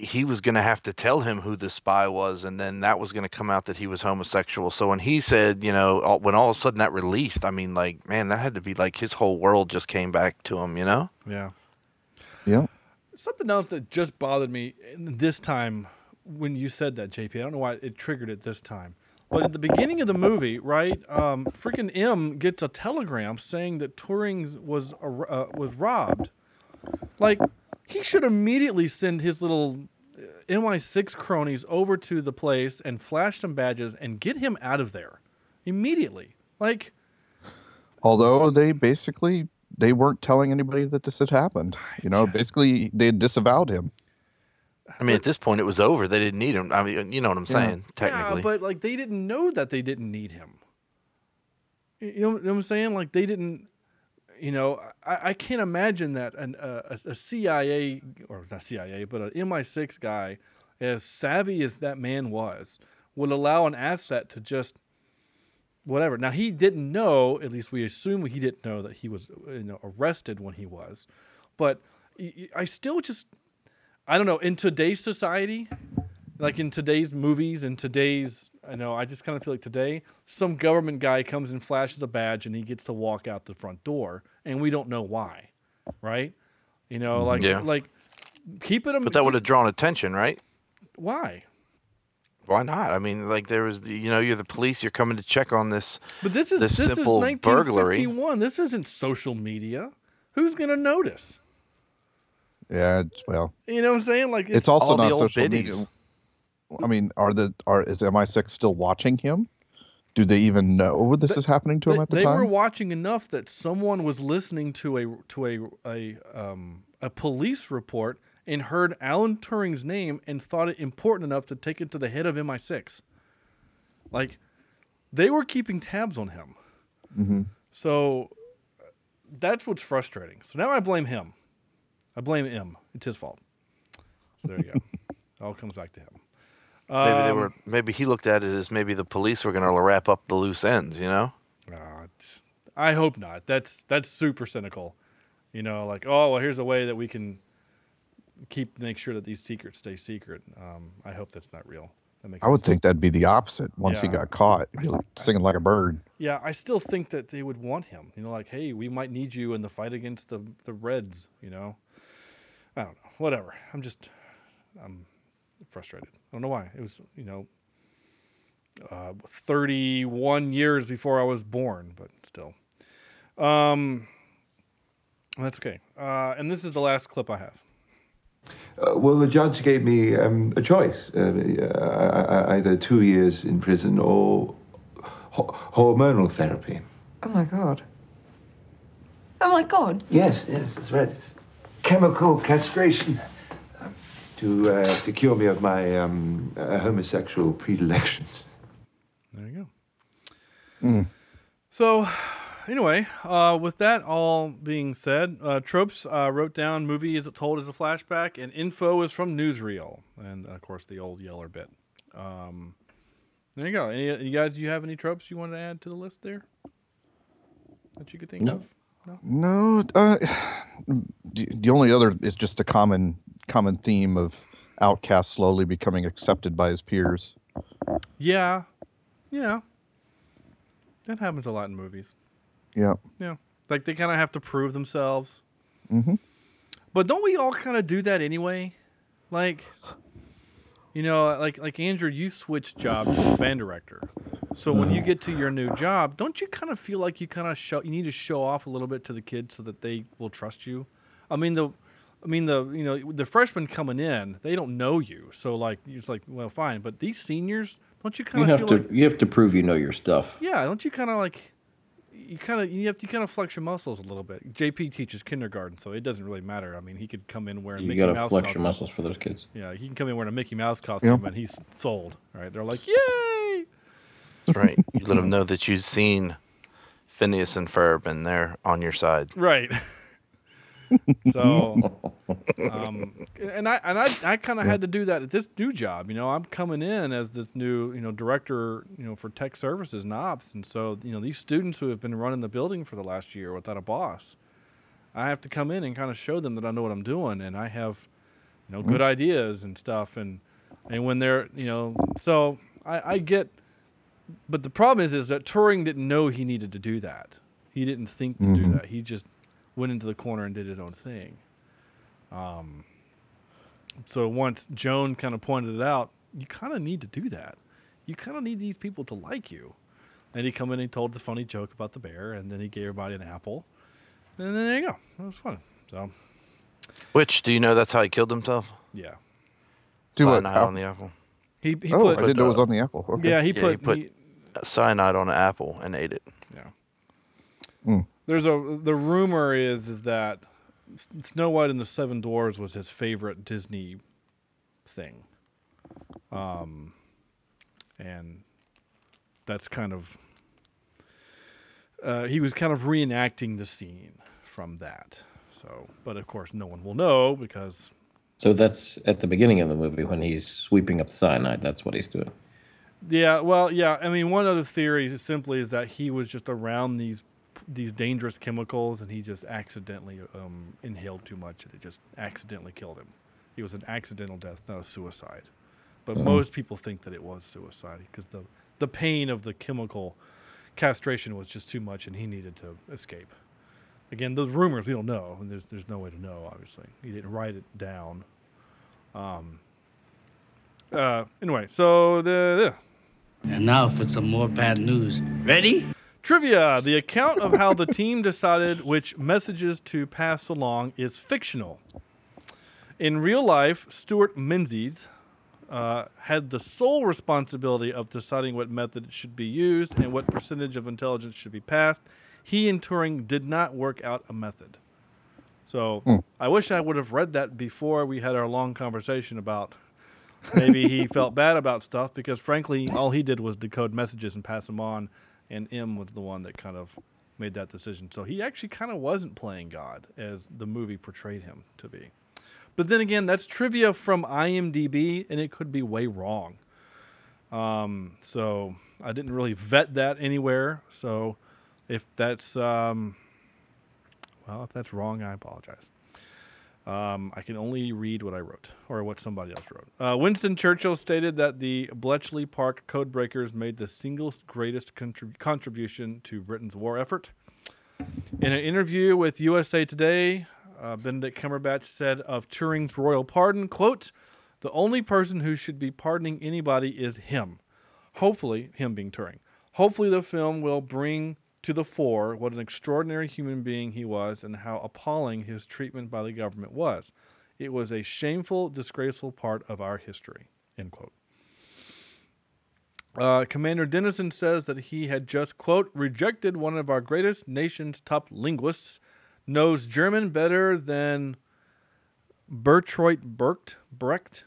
he was going to have to tell him who the spy was, and then that was going to come out that he was homosexual. So when he said, you know, all, when all of a sudden that released, I mean, like man, that had to be like his whole world just came back to him. You know? Yeah. Yeah. Something else that just bothered me this time when you said that, JP. I don't know why it triggered it this time. But at the beginning of the movie, right, um, freaking M gets a telegram saying that Turing was uh, was robbed. Like he should immediately send his little uh, MI6 cronies over to the place and flash some badges and get him out of there immediately. Like Although they basically they weren't telling anybody that this had happened. You know, basically they had disavowed him. I mean, at this point, it was over. They didn't need him. I mean, you know what I'm Yeah. saying? Technically. Yeah, but like they didn't know that they didn't need him. You know, what I'm saying? Like they didn't. You know, I, I can't imagine that an, uh, a, a CIA or not CIA, but an MI6 guy, as savvy as that man was, would allow an asset to just whatever. Now he didn't know. At least we assume he didn't know that he was you know arrested when he was, but I still just I don't know. In today's society, like in today's movies, in today's, I know, I just kind of feel like today, some government guy comes and flashes a badge and he gets to walk out the front door, and we don't know why, right? You know, mm, like, Yeah. like keep it. but that would have drawn attention, right? Why? Why not? I mean, like there was, the, you know, you're the police. You're coming to check on this. But this is this, this is simple burglary. 1951. This isn't social media. Who's gonna notice? Yeah, it's, well, You know what I'm saying? Like it's, also all the not old social biddies. media. I mean, are the are is MI6 still watching him? Do they even know this is happening to him they, at the they time? were watching enough that someone was listening to a to a a um a police report and heard Alan Turing's name and thought it important enough to take it to the head of MI6. Like they were keeping tabs on him. hmm So that's what's frustrating. So now I blame him. I blame him. It's his fault. So there you go. it all comes back to him. Maybe they Um, were. Maybe he looked at it as maybe the police were going to wrap up the loose ends. You know. Uh, I hope not. That's that's super cynical. You know, like oh well, here's a way that we can keep make sure that these secrets stay secret. Um, I hope that's not real. That makes I would sense. think that'd be the opposite. Once he got caught, he'd be singing like a bird. Yeah, I still think that they would want him. You know, like hey, we might need you in the fight against the the Reds. You know, I don't know. Whatever. I'm just I'm frustrated. I don't know why. It was you know. Uh, 31 years before I was born, but still. Um, that's okay. Uh, and this is the last clip I have. Uh, well, the judge gave me um, a choice uh, uh, either two years in prison or ho- hormonal therapy. Oh my god. Oh my god. Yes, yes, that's right. Chemical castration to, uh, to cure me of my um, uh, homosexual predilections. There you go. So, anyway, uh, with that all being said, uh, Tropes uh, wrote down movie is told as a flashback, and info is from newsreel, and of course the old Yeller bit. Um, there you go. Any, you guys, do you have any tropes you want to add to the list there that you could think No. of? No, uh, the, the only other is just a common common theme of outcast slowly becoming accepted by his peers. Yeah, yeah, that happens a lot in movies. Yeah. Yeah, like they kind of have to prove themselves. Mm-hmm. But don't we all kind of do that anyway? Like, you know, like like Andrew, you switched jobs as band director. So when you mm-hmm. get to your new job, don't you kind of feel like you kind of show you need to show off a little bit to the kids so that they will trust you? I mean the I mean the you know the freshmen coming in, they don't know you. So like it's like, well, fine, but these seniors, don't you You kind of have feel to like you have to prove you know your stuff. yeah, don't you kind of like you kind of you have to kind of flex your muscles a little bit. JP teaches kindergarten, so it doesn't really matter. I mean, he could come in wearing You Mickey got to Mouse flex costume. your muscles for those kids. Yeah, he can come in wearing a Mickey Mouse costume, and he's sold. Right? They're like, yay! That's right. You let them know that you've seen Phineas and Ferb, and they're on your side. Right. so, um, and I and I, I kind of had to do that at this new job. You know, I'm coming in as this new you know director you know for tech services and ops, and so you know these students who have been running the building for the last year without a boss, I have to come in and kind of show them that I know what I'm doing, and I have you know good ideas and stuff, and and when they're you know so I, I get, but the problem is is that Turing didn't know he needed to do that. He didn't think to do Mhm. that. He just went into the corner and did his own thing. Um, so once Joan kind of pointed it out, you kind of need to do that. You kind of need these people to like you. And he come in and told the funny joke about the bear, and then he gave everybody an apple, and then there you go. It was fun. So Which do you know? That's how he killed himself. yeah, Do what? Cyanide on the apple. he he oh, put I didn't know it was on the apple. Okay. yeah he Yeah, put, he put he- cyanide on an apple and ate it. Yeah. There's a the rumor is is that Snow White and the Seven Dwarfs was his favorite Disney thing, um, and that's kind of uh, he was kind of reenacting the scene from that. So, but of course, no one will know because So that's at the beginning of the movie when he's sweeping up the cyanide. That's what he's doing. Yeah, well, yeah. I mean, one other theory is simply is that he was just around these these dangerous chemicals, and he just accidentally um, inhaled too much, and it just accidentally killed him. He was an accidental death, not a suicide. But Mhm. most people think that it was suicide because the the pain of the chemical castration was just too much, and he needed to escape. Again, those rumors we don't know, and there's there's no way to know. Obviously, he didn't write it down. Um, Uh, anyway, so the, the And now for some more bad news. Ready? Trivia The account of how the team decided which messages to pass along is fictional. In real life, Stewart Menzies uh, had the sole responsibility of deciding what method should be used and what percentage of intelligence should be passed. He and Turing did not work out a method. So Hmm. I wish I would have read that before we had our long conversation about maybe he felt bad about stuff because frankly all he did was decode messages and pass them on and M was the one that kind of made that decision. So he actually kind of wasn't playing God as the movie portrayed him to be. But then again, that's trivia from IMDb and it could be way wrong. Um, so I didn't really vet that anywhere. So if that's um, well, if that's wrong, I apologize. Um, I can only read what I wrote or what somebody else wrote. Uh, Winston Churchill stated that the Bletchley Park Codebreakers made the single greatest contrib- contribution to Britain's war effort. In an interview with USA Today, uh, Benedict Cumberbatch said of Turing's royal pardon, quote, the only person who should be pardoning anybody is him. Hopefully, him being Turing. Hopefully, the film will bring to the fore what an extraordinary human being he was and how appalling his treatment by the government was. It was a shameful, disgraceful part of our history. End quote. Uh, Commander Dennison says that he had just, quote, rejected one of our greatest nation's top linguists, knows German better than Bertolt Brecht. Brecht.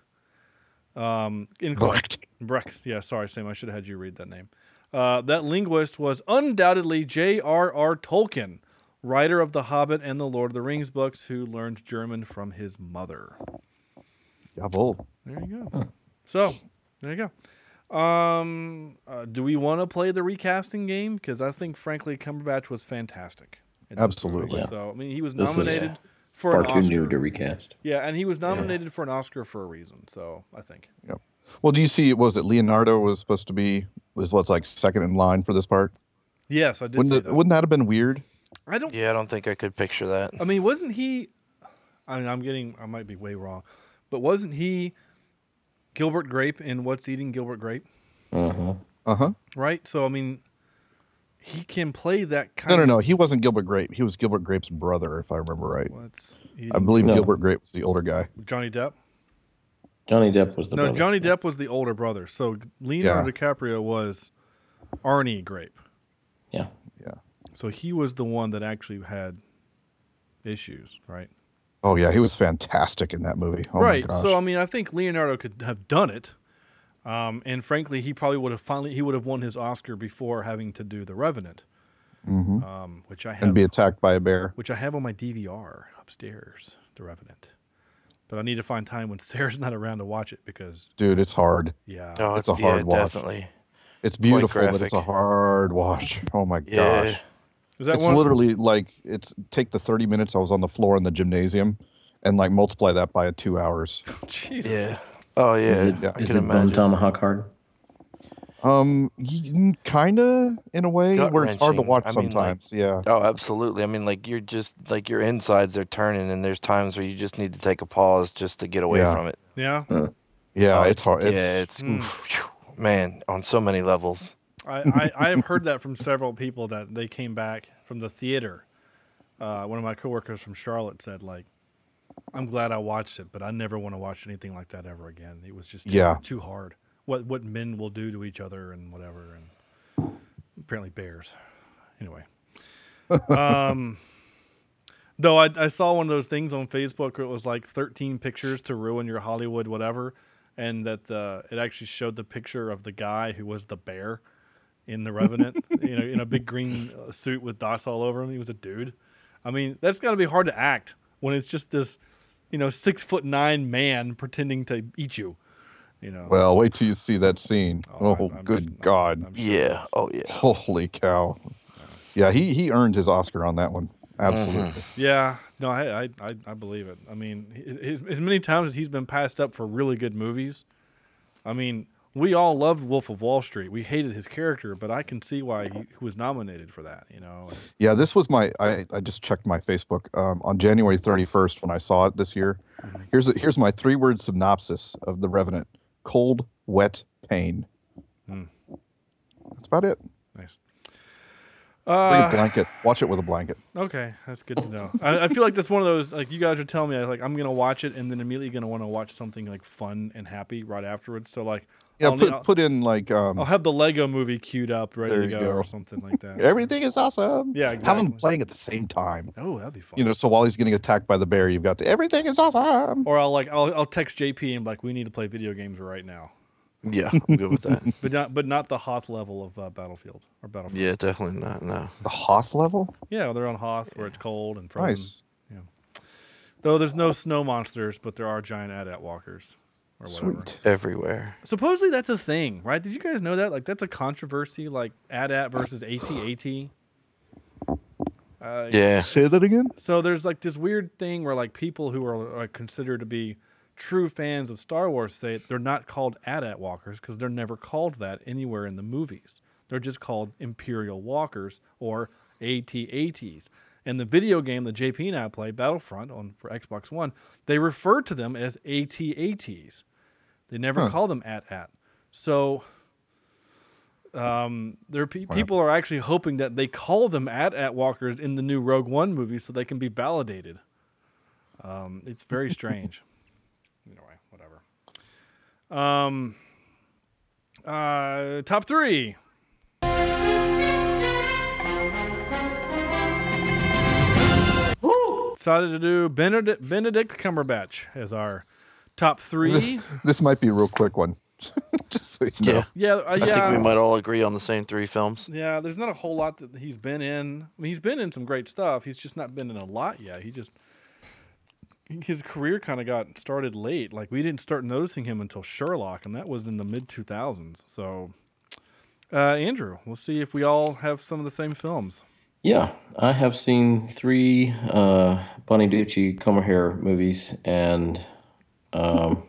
Um, in Brecht. Brecht. Yeah, sorry, Sam. I should have had you read that name. Uh, that linguist was undoubtedly J.R.R. Tolkien, writer of The Hobbit and the Lord of the Rings books, who learned German from his mother. Jawohl. There you go. So, there you go. Um, uh, do we want to play the recasting game? Because I think, frankly, Cumberbatch was fantastic. Absolutely. Yeah. So, I mean, he was This is nominated for far an too new to recast. Yeah, and he was nominated for an Oscar for a reason. So, I think. Yep. Well, do you see? Was it Leonardo was supposed to be was what's like second in line for this part? Yes, I did Wouldn't see it, that. Wouldn't that have been weird? I don't. Yeah, I don't think I could picture that. I mean, wasn't he? I mean, I'm getting. I might be way wrong, but wasn't he Gilbert Grape in What's Eating Gilbert Grape? Uh-huh. Uh huh. Right. So I mean, he can play that kind. No, no, of, no. He wasn't Gilbert Grape. He was Gilbert Grape's brother, if I remember right. What's I believe No. Gilbert Grape was the older guy. Johnny Depp. Johnny Depp was the no, brother. Johnny Depp was the older brother. So Leonardo Yeah. DiCaprio was Arnie Grape. Yeah. Yeah. So he was the one that actually had issues, right? Oh yeah, he was fantastic in that movie. Oh, my right. gosh. So I mean, I think Leonardo could have done it, um, and frankly, he probably would have finally he would have won his Oscar before having to do The Revenant, Mhm. um, which I have, and be attacked by a bear. which I have on my DVR upstairs. The Revenant, but I need to find time when Sarah's not around to watch it because Dude, it's hard. yeah, Oh, It's a yeah, hard watch. definitely. It's beautiful, but it's a hard watch. Oh my Yeah. gosh. is that It's one? literally like it's take the 30 minutes I was on the floor in the gymnasium and like multiply that by 2 hours. Jesus. Yeah. Oh yeah. Is it, Yeah, is it Bone. Tomahawk hard? Um kind of in a way where it's hard to watch I mean, like- sometimes. yeah. Oh, absolutely. I mean, like you're just like your insides are turning, and there's times where you just need to take a pause just to get away Yeah. from it. Yeah, Yeah, Oh, it's hard. It's, yeah, it's Mm. oof, man on so many levels. I, I I have heard that from several people that they came back from the theater. Uh, one of my coworkers from Charlotte said like. I'm glad I watched it, but I never want to watch anything like that ever again. It was just too, Yeah. too hard. What what men will do to each other and whatever, and apparently bears. Anyway, um, though I, I saw one of those things on Facebook where it was like 13 pictures to ruin your Hollywood whatever, and that uh, it actually showed the picture of the guy who was the bear in the Revenant, you know, in a big green uh, suit with dots all over him. He was a dude. I mean, that's got to be hard to act when it's just this, you know, six foot nine man pretending to eat you. You know. well, wait till you see that scene. Oh, Oh, I'm- I'm good sure- god. I'm sure Yeah. Oh yeah. Holy cow. Yeah, he he earned his Oscar on that one. Absolutely. Yeah, no, I, I, I, I believe it. I mean, his, as many times as he's been passed up for really good movies, I mean, we all loved Wolf of Wall Street. We hated his character, but I can see why he, he was nominated for that. You know, Yeah, this was my. I, I just checked my Facebook um, on January 31st when I saw it this year. Mm-hmm. Here's a, here's my three word synopsis of The Revenant. Cold, wet pain. Hmm. That's about it. Nice. Bring Uh, a blanket. Watch it with a blanket. Okay, that's good to know. I, I feel like that's one of those like you guys are telling me like I'm gonna watch it and then immediately gonna want to watch something like fun and happy right afterwards. So like Yeah, I'll, put, need- I'll, put in like um, I'll have the Lego movie queued up ready to you go, or something like that. everything is awesome. Yeah, Have them playing at the same time. Oh, that'd be fun. You know, so while he's getting attacked by the bear, you've got the everything is awesome. Or I'll like I'll, I'll text JP and be like we need to play video games right now. Yeah, I'm good with that. But not but not the Hoth level of uh, Battlefield or Battlefront. Yeah, definitely not. No. The Hoth level? Yeah, they're on Hoth where it's cold and frozen. Nice. Yeah. Though there's no snow monsters, but there are giant AT-AT walkers or whatever. Sweet. Everywhere. Supposedly that's a thing, right? Did you guys know that? Like that's a controversy, like AT-AT versus AT-AT. Uh, Yeah. Say that again. So there's like this weird thing where like people who are like, considered to be true fans of Star Wars say they're not called AT-AT walkers because they're never called that anywhere in the movies. They're just called Imperial walkers or AT-ATs. In the video game that JP and I play, Battlefront on for Xbox One, they refer to them as AT-ATs. They never Huh. call them AT-AT. So um, there pe- Wow. people are actually hoping that they call them AT-AT walkers in the new Rogue One movie so they can be validated. Um, it's very strange. Anyway, whatever. Um, uh, top three. Decided to do Benedict, Benedict Cumberbatch as our top three. This might be a real quick one. Just so you know. Yeah. Yeah, uh, I yeah. think we might all agree on the same three films. Yeah, there's not a whole lot that he's been in. I mean, he's been in some great stuff. He's just not been in a lot yet. He just his career kind of got started late. Like we didn't start noticing him until Sherlock, and that was in the mid 2000s. So, uh, Andrew, we'll see if we all have some of the same films. Yeah, I have seen three uh, Bonnie Ducci Comerhair movies and um,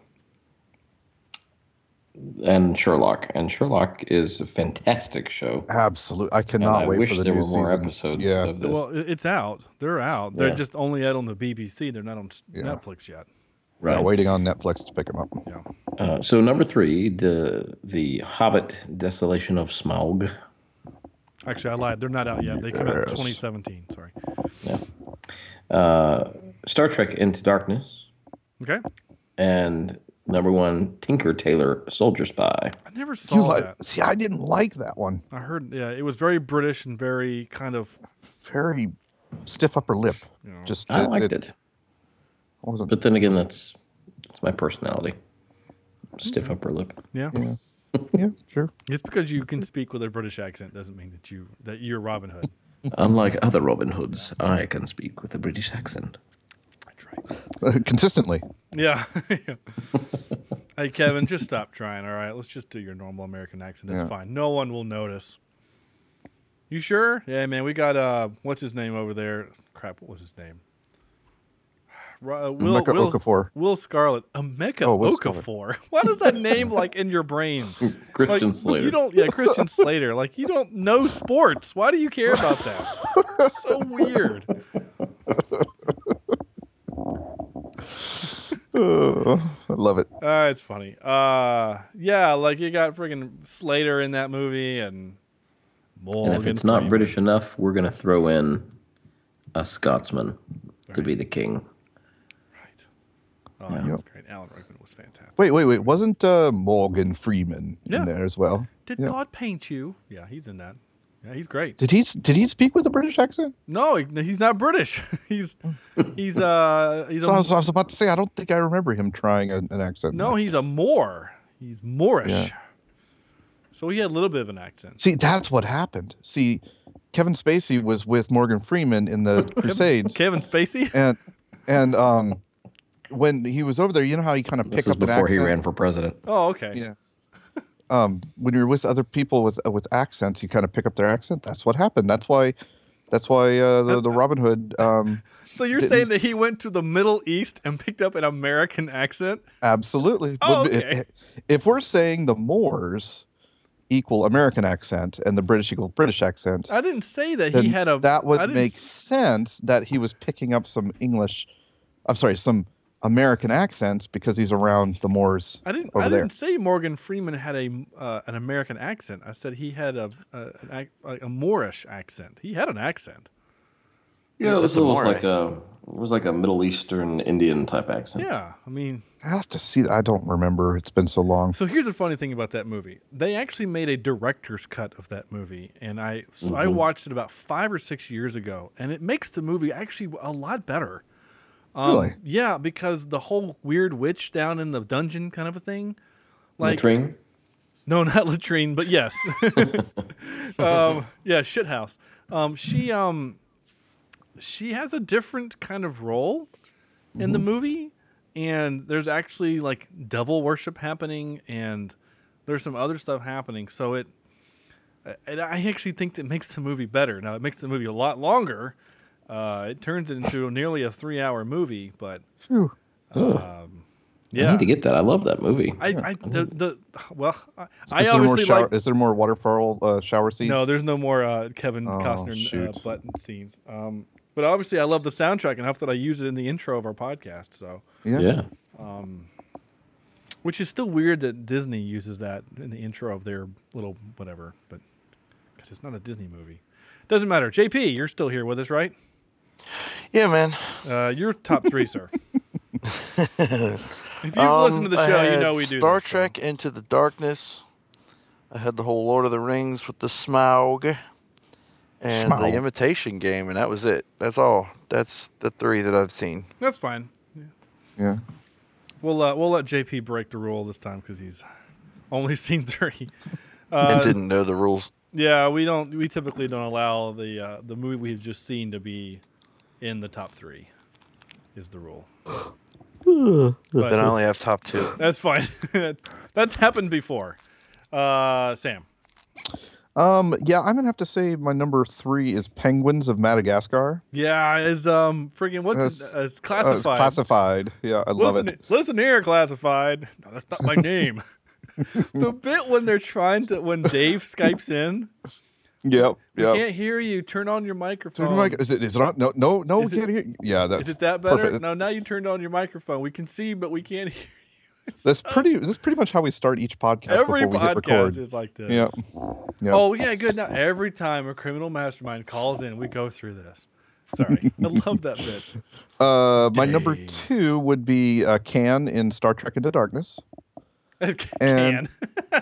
and Sherlock. And Sherlock is a fantastic show. Absolutely. I And cannot I wait wish for the there new were more season. episodes Yeah. of this. Well, it's out. They're out. They're Yeah. just only out on the BBC. They're not on s Yeah. Netflix yet. Yeah, Right. waiting on Netflix to pick them up. Yeah. Uh, so number three, the the Hobbit: Desolation of Smaug. Actually, I lied. They're not out yet. They come out in 2017. Sorry. Uh, Star Trek Into Darkness, Okay. and number one, Tinker Tailor Soldier Spy. I never You saw like, that. see, I didn't like that one. I heard. Yeah, it was very British and very kind of. Very stiff upper lip. Yeah. Just I liked it, wasn't. but then again, that's that's my personality. Stiff upper lip. Yeah. Yeah. Yeah, sure. Just because you can speak with a British accent doesn't mean that you that you're Robin Hood. Unlike other Robin Hoods, I can speak with a British accent. That's right. Uh, consistently. Yeah. hey Kevin, just stop trying. All right, let's just do your normal American accent. It's Yeah. fine. No one will notice. You sure? Yeah, man. We got uh, what's his name over there? Crap, what was his name? Ro- Uh, Will, Emeka Will, Okafor. Will Scarlet. Emeka Oh, Will Okafor. What is that name like in your brain? Christian like, Slater. You don't, yeah, Christian Slater. Like you don't know sports. Why do you care about that? so weird. Uh, I love it. Uh, it's funny. Uh, yeah, like you got freaking Slater in that movie, and Morgan And if it's not Freeman. British enough, we're going to throw in a Scotsman to be the king. Oh, that was great. Alan Rickman was fantastic. Wait, wait, wait. Wasn't uh, Morgan Freeman Yeah. in there as well? Did Yeah. God paint you? Yeah, he's in that. Yeah, he's great. Did he did he speak with a British accent? No, he- he's not British. he's he's uh he's So a I was, I was about to say I don't think I remember him trying a, an accent. no, he's a Moor. He's Moorish. Yeah. So he had a little bit of an accent. See, that's what happened. See, Kevin Spacey was with Morgan Freeman in the Crusades, Kevin Spacey. and and um, when he was over there, you know how he kind of This pick is up an before he ran for president. Oh, okay. Yeah. Um, when you're with other people with uh, with accents, you kind of pick up their accent. That's what happened. That's why. That's why uh, the, the Robin Hood. Um, So you're didn't- saying that he went to the Middle East and picked up an American accent? Absolutely. Oh, But if- okay. If, we're saying the Moors equal American accent and the British equal British accent, I didn't say that he had a. that would make s- sense that he was picking up some English. I'm sorry, some American accents because he's around the Moors I didn't. over I there. didn't say Morgan Freeman had a uh, an American accent. I said he had a a, an, ac- like a Moorish accent. He had an accent. Yeah, it was a almost Moray. like a it was like a Middle Eastern Indian type accent. Yeah, I mean. I have to see. I don't remember. It's been so long. So here's the funny thing about that movie. They actually made a director's cut of that movie, and I so I Mhm. watched it about five or six years ago, and it makes the movie actually a lot better. Um, Really? Yeah, because the whole weird witch down in the dungeon kind of a thing, like Latrine? No, not latrine, but yes. um, yeah, shithouse. Um, she um, she has a different kind of role in the movie, and there's actually like devil worship happening, and there's some other stuff happening. So it, and I actually think that makes the movie better. Now it makes the movie a lot longer. Uh, it turns it into nearly a three-hour movie, but Phew. Ugh. um, I yeah, need to get that. I love that movie. I, I the, the well, I, Is I there more obviously shower, like Is there more waterfall uh, shower scenes? no, there's no more uh, Kevin Oh, Costner uh, button scenes. Um, but obviously, I love the soundtrack enough that I use it in the intro of our podcast. So Yeah. Yeah. Um, which is still weird that Disney uses that in the intro of their little whatever, but because it's not a Disney movie, doesn't matter. JP, you're still here with us, right? Yeah, man. Uh, you're top three, sir. if you've Um, listened to the show, you know we do. Star this, so- Trek Into the Darkness. I had the whole Lord of the Rings with the Smaug, and Smaug. the Imitation Game, and that was it. That's all. That's the three that I've seen. That's fine. Yeah. We'll uh, we'll let JP break the rule this time because he's only seen three. and Uh, didn't know the rules. Yeah, we don't. We typically don't allow the uh, the movie we've just seen to be in the top three. Is the rule. But- then I only have top two. That's fine. that's that's happened before. Uh, Sam. Um. Yeah, I'm gonna have to say my number three is Penguins of Madagascar. Yeah, is um friggin' what's it, uh, it's uh, classified. classified. Yeah, I love listen, it. Listen here, classified. No, that's not my name. the bit when they're trying to when Dave skypes in. Yep. We can't hear you. Turn on your microphone. Turn your mic- Is it? Is it on? No. No. No. Is we it- can't hear. Yeah. That's. Is it that better? perfect. No, now you turned on your microphone. We can see, but we can't hear. You. That's pretty. That's pretty much how we start each podcast Every we podcast is like this. Yep. Yep. Oh yeah, good. Now every time a criminal mastermind calls in, we go through this. Sorry, I love that bit. Uh, my number two would be uh, Khan in Star Trek Into Darkness. Khan.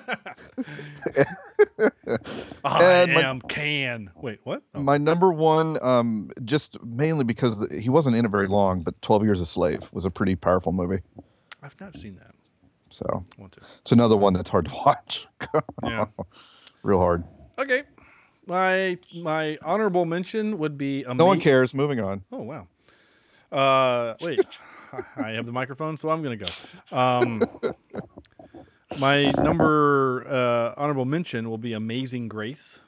I my- am Khan. Wait, what? Oh. My number one, um, just mainly because the, he wasn't in it very long, but Twelve Years a Slave was a pretty powerful movie. I've not seen that. So Want to. it's another one that's hard to watch. Yeah. Real hard. Okay. My my honorable mention would be No one cares. Moving on. Oh wow. Uh, wait, I have the microphone, so I'm gonna go. Um, my number uh, honorable mention will be Amazing Grace.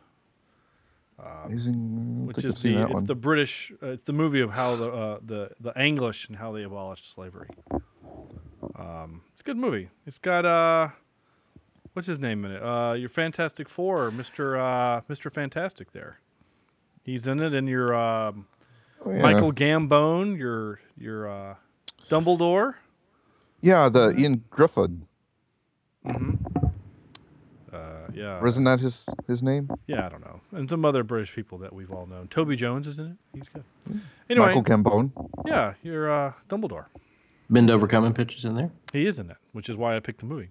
Uh, Amazing. Which is the it's one. the British uh, it's the movie of how the uh, the the English and how they abolished slavery. Um, it's a good movie. It's got uh, what's his name in it? Uh, your Fantastic Four, Mister uh, Mister Fantastic. There, he's in it, and your um, Oh, yeah. Michael Gambon, your your uh, Dumbledore. Yeah, the Ian Griffith. Uh, yeah. Or isn't that his his name? Yeah, I don't know, and some other British people that we've all known. Toby Jones is in it. He's good. Anyway, Michael Gambon. yeah, you're uh, Dumbledore. Bend over coming pictures in there. He is in it, which is why I picked the movie.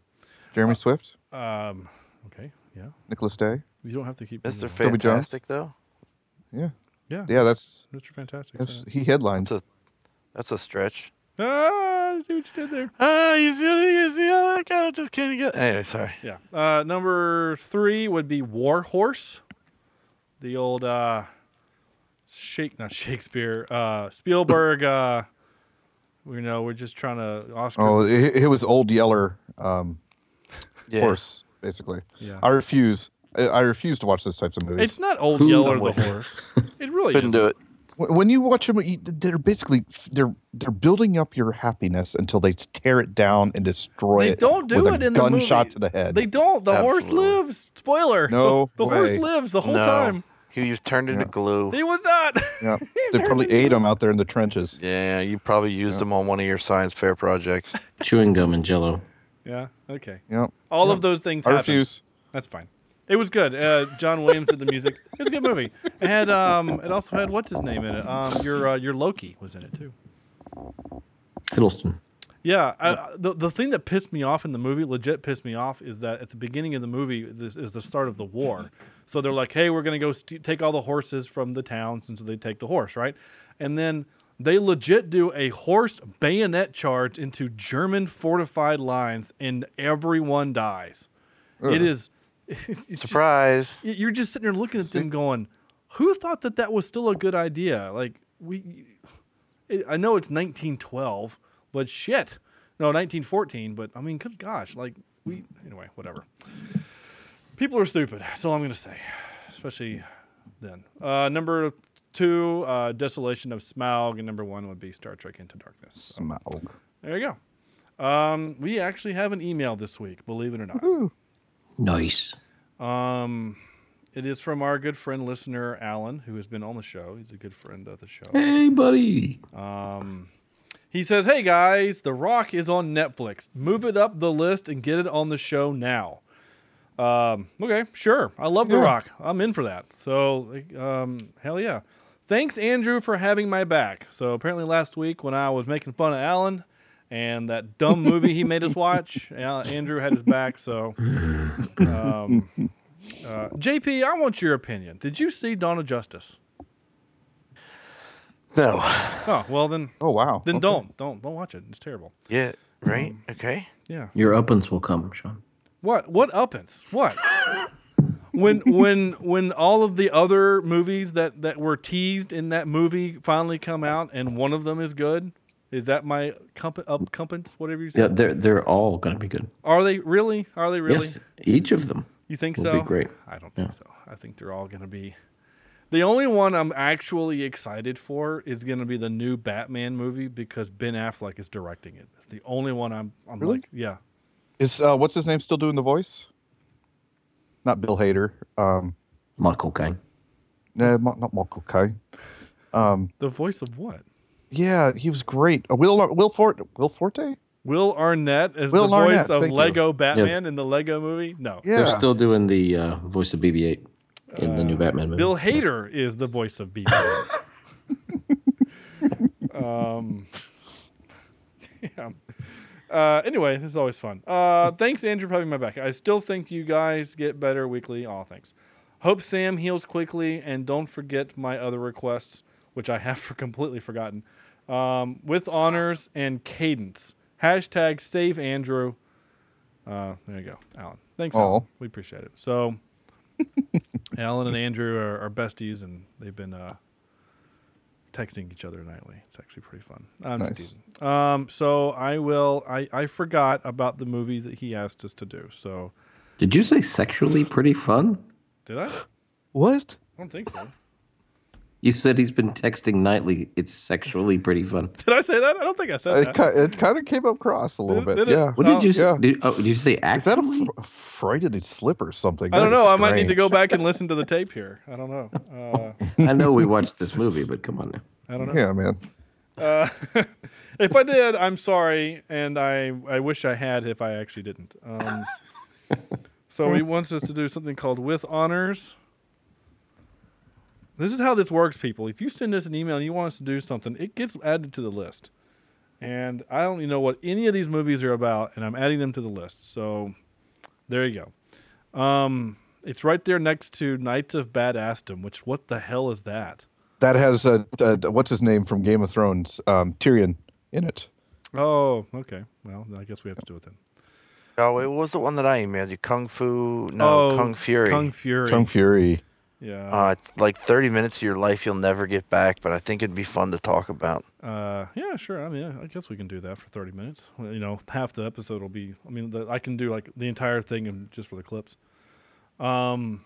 Jeremy Swift. Um, okay, yeah. Nicholas Day. You don't have to keep. Mr. Toby Jones? Fantastic, though. Yeah. Yeah. Yeah, that's Mr. Fantastic. that's he headlines. That's a that's a stretch. Ah, I see what you did there. Ah, you see, you see, I kind of just can't get. Anyway, sorry. Yeah. Uh, number three would be War Horse, the old uh, Shake, not Shakespeare, uh, Spielberg. Uh, you know, we're just trying to Oscar. Oh, it, it was Old Yeller um, Yeah. horse, basically. Yeah. I refuse. I, I refuse to watch those types of movies. It's not Old Who- Yeller the horse. It really Couldn't is. do it. When when you watch them, they're basically they're they're building up your happiness until they tear it down and destroy They it. They don't do with it a in the gunshot movie. to the head. They don't. The horse lives. Spoiler. No The, the horse lives the whole No. time. He was turned into Yeah. glue. He was not. Yeah, they probably ate him out there in the trenches. Yeah, you probably used Yeah. them on one of your science fair projects. Chewing gum and Jello. Yeah. Okay. Yep. All Yep. of those things. I happened. refuse. That's fine. It was good. Uh, John Williams did the music. It was a good movie. It had um. It also had what's his name in it. Um. Your uh, your Loki was in it too. Hiddleston. Yeah, I, the the thing that pissed me off in the movie, legit pissed me off, is that at the beginning of the movie, this is the start of the war. So they're like, "Hey, we're gonna go st- take all the horses from the towns," and so they take the horse, right? And then they legit do a horse bayonet charge into German fortified lines, and everyone dies. It is it's just- Surprise. y- you're just sitting there looking at them, going, "Who thought that that was still a good idea?" Like we, it, I know it's 1912, but shit, no 1914. But I mean, good gosh, like we anyway, whatever. People are stupid. That's all I'm gonna say, especially then. Uh, number two, uh, Desolation of Smaug, and number one would be Star Trek Into Darkness. So, Smaug. there you go. Um, we actually have an email this week, believe it or not. Nice. Um, it is from our good friend listener Alan, who has been on the show. He's a good friend of the show. Hey, buddy. Um, he says, "Hey guys, The Rock is on Netflix. Move it up the list and get it on the show now." Um, okay, sure. I love The Rock. I'm in for that. So, um, hell yeah. Thanks, Andrew, for having my back. So apparently last week when I was making fun of Alan and that dumb movie he made us watch, Al- Andrew had his back. So, um, uh, JP, I want your opinion. Did you see Dawn of Justice? No. Oh well, then. Oh wow. Then Okay. don't don't don't watch it. It's terrible. Yeah. Right. Okay. Yeah. Your uppance will come, Sean. What? What uppance? What? when when when all of the other movies that that were teased in that movie finally come out and one of them is good, is that my comp- up compance? Whatever you say. Yeah, they're they're all going to be good. Are they really? Are they really? Yes, each of them. You think will so? Be great. I don't think so. I think they're all going to be. The only one I'm actually excited for is going to be the new Batman movie because Ben Affleck is directing it. It's the only one I'm. I'm Really? like, yeah. Is uh, what's his name still doing the voice? Not Bill Hader. Um, Michael Caine. No, not, not Michael Caine. Um, The voice of what? Yeah, he was great. Uh, Will Will Fort Will Forte. Will Arnett is Will the voice of thank you. Lego Batman in the Lego movie? No. They're still doing the uh, voice of BB-8 in the new Batman movie. Bill Hader is the voice of BB. um, yeah. Uh, anyway, this is always fun. Uh, thanks, Andrew, for having my back. I still think you guys get better weekly. Oh, thanks. Hope Sam heals quickly, and don't forget my other requests, which I have for completely forgotten. Um, with honors and cadence. Hashtag save Andrew. Uh, there you go, Alan. Thanks, Alan. We appreciate it. So, Alan and Andrew are, are besties, and they've been uh, texting each other nightly. It's actually pretty fun. I'm Nice. teasing. Um, so I will. I, I forgot about the movie that he asked us to do. So Did you say sexually pretty fun? did I? What? I don't think so. You said he's been texting nightly. It's sexually pretty fun. Did I say that? I don't think I said It, that. ki- it kind of came up cross a little Did- bit. did? Yeah. What did you say? Yeah. Did, oh, did you say Is that a actually? frightening slip or something? I don't That is know. I might need to go back and listen to the tape here. I don't know. Uh, I know we watched this movie, but come on now. I don't know. Yeah, man. Uh, if I did, I'm sorry, and I I wish I had if I actually didn't. Um, so he wants us to do something called with honors. This is how this works, people. If you send us an email and you want us to do something, it gets added to the list. And I don't even know what any of these movies are about, and I'm adding them to the list. So there you go. Um, it's right there next to Knights of Badassdom, which what the hell is that? That has uh, uh, what's his name from Game of Thrones, um, Tyrion, in it. Oh, okay. Well, I guess we have to do it then. Oh, it was the one that I emailed you? Kung Fu? No, Oh, Kung Fury. Kung Fury. Kung Fury. Yeah. Uh, like 30 minutes of your life you'll never get back, but I think it'd be fun to talk about. Uh, yeah, sure. I mean, I guess we can do that for 30 minutes. You know, half the episode will be. I mean, the, I can do like the entire thing and just for the clips. Um,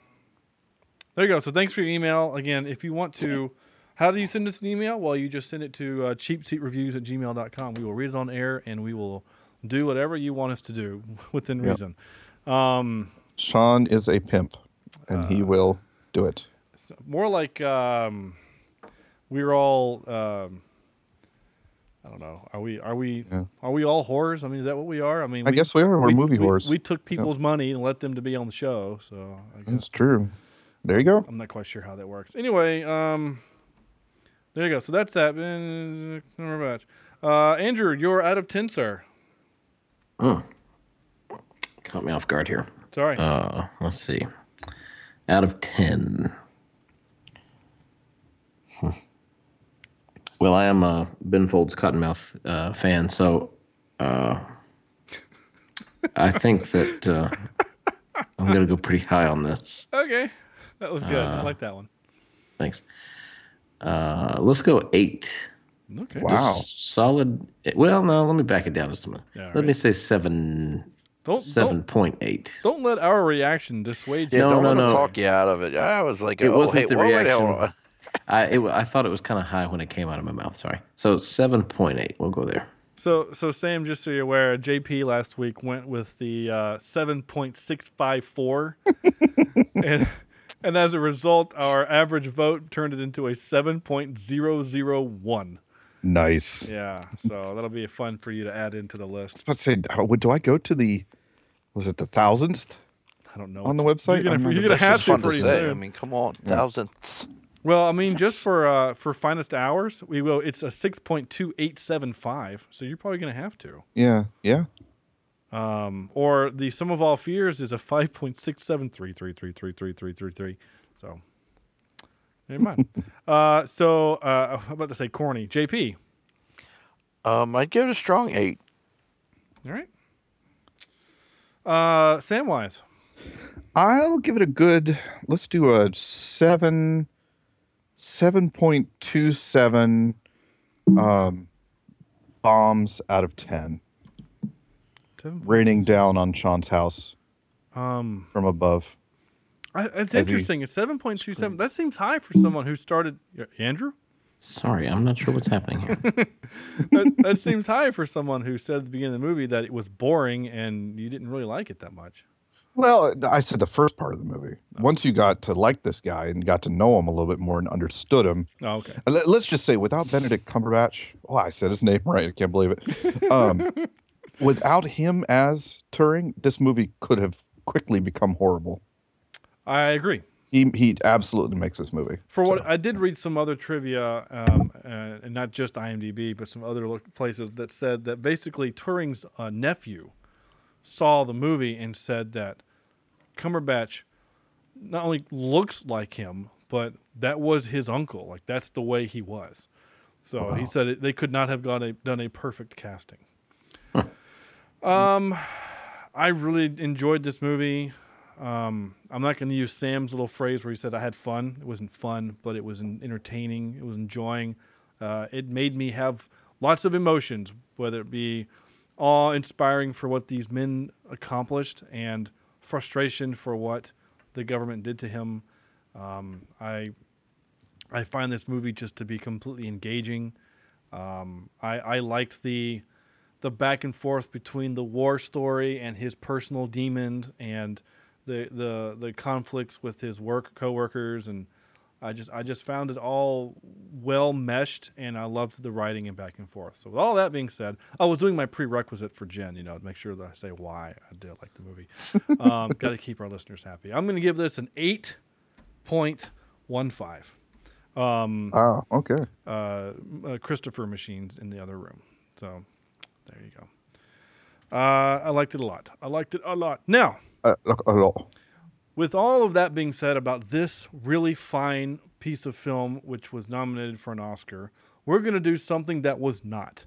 there you go. So thanks for your email again. If you want to, how do you send us an email? Well, you just send it to uh, cheapseatreviews at gmail.com. We will read it on air and we will do whatever you want us to do within Yep. reason. Um, Sean is a pimp, and he Uh, will do it. So more like um, we're all. Um, I don't know. Are we? Are we? Are we all whores? I mean, is that what we are? I mean, I guess we are. We're movie we, whores. We took Yeah. people's money and let them to be on the show. So I guess That's true. There you go. I'm not quite sure how that works. Anyway, um, there you go. So that's that. Uh, number batch. Uh, Andrew, you're out of ten, sir. Hmm. Caught me off guard here. Sorry. Uh, let's see. Out of 10. Hmm. Well, I am a Ben Folds Cottonmouth uh, fan, so uh, I think that uh, I'm going to go pretty high on this. Okay, that was good. I Uh, like that one. Thanks. Uh, let's go eight. Okay. Just Solid. Well, no, let me back it down just a minute. Yeah, let me say seven. Don't- seven point eight. Don't let our reaction dissuade you. Yeah, No, don't no, let 'em no. talk you out of it. I was like, It oh, wasn't hey, the reaction. hold. I it, I thought it was kind of high when it came out of my mouth. Sorry. So seven point eight. We'll go there. So, so Sam, just so you're aware, JP last week went with the uh, seven point six five four, and and as a result, our average vote turned it into a seven point zero zero one. Nice. Yeah, so that'll be fun for you to add into the list. I was about to say, do I go to the, was it the thousandth? I don't know. On the website? You're I gonna, remember you're gonna have to fun to pretty say. soon. I mean, come on, thousandths. Well, I mean, just for uh, for finest hours, we will. It's a six point two eight seven five. So you're probably gonna have to. Yeah, yeah. Um, or the sum of all fears is a five point six seven three three three three three three three three. So never mind. uh, so uh, I'm about to say corny. JP. Um, I'd give it a strong eight. All right. Uh, Samwise. I'll give it a good. Let's do a seven, seven point two seven, um, bombs out of ten. Raining down on Sean's house Um, from above. I, it's As interesting. It's seven point two seven. That seems high for someone who started. Andrew. Sorry, I'm not sure what's happening here. that, that seems high for someone who said at the beginning of the movie that it was boring and you didn't really like it that much. Well, I said the first part of the movie. Once you got to like this guy and got to know him a little bit more and understood him. Oh, okay. and Let, us just say, without Benedict Cumberbatch, oh, I said his name right. I can't believe it. Um, without him as Turing, this movie could have quickly become horrible. I agree. He he absolutely makes this movie. For what I did read some other trivia, um, uh, and not just IMDb, but some other places that said that basically Turing's uh, nephew saw the movie and said that Cumberbatch not only looks like him, but that was his uncle. Like that's the way he was. So he said it, they could not have got a, done a perfect casting. Um, I really enjoyed this movie. Um, I'm not going to use Sam's little phrase where he said I had fun. It wasn't fun, but it was entertaining. It was enjoying. Uh, it made me have lots of emotions, whether it be awe inspiring for what these men accomplished and frustration for what the government did to him. Um, I I find this movie just to be completely engaging. Um, I, I liked the the back and forth between the war story and his personal demons and the the the conflicts with his work coworkers and I just I just found it all well meshed and I loved the writing and back and forth. So with all that being said, I was doing my prerequisite for Jen, you know, to make sure that I say why I did like the movie. um, Got to keep our listeners happy. I'm going to give this an eight point one five. Um, Oh, okay. uh, uh, Christopher machines in the other room. So there you go. Uh, I liked it a lot. I liked it a lot. Now, Look, uh, look. with all of that being said about this really fine piece of film, which was nominated for an Oscar, we're going to do something that was not.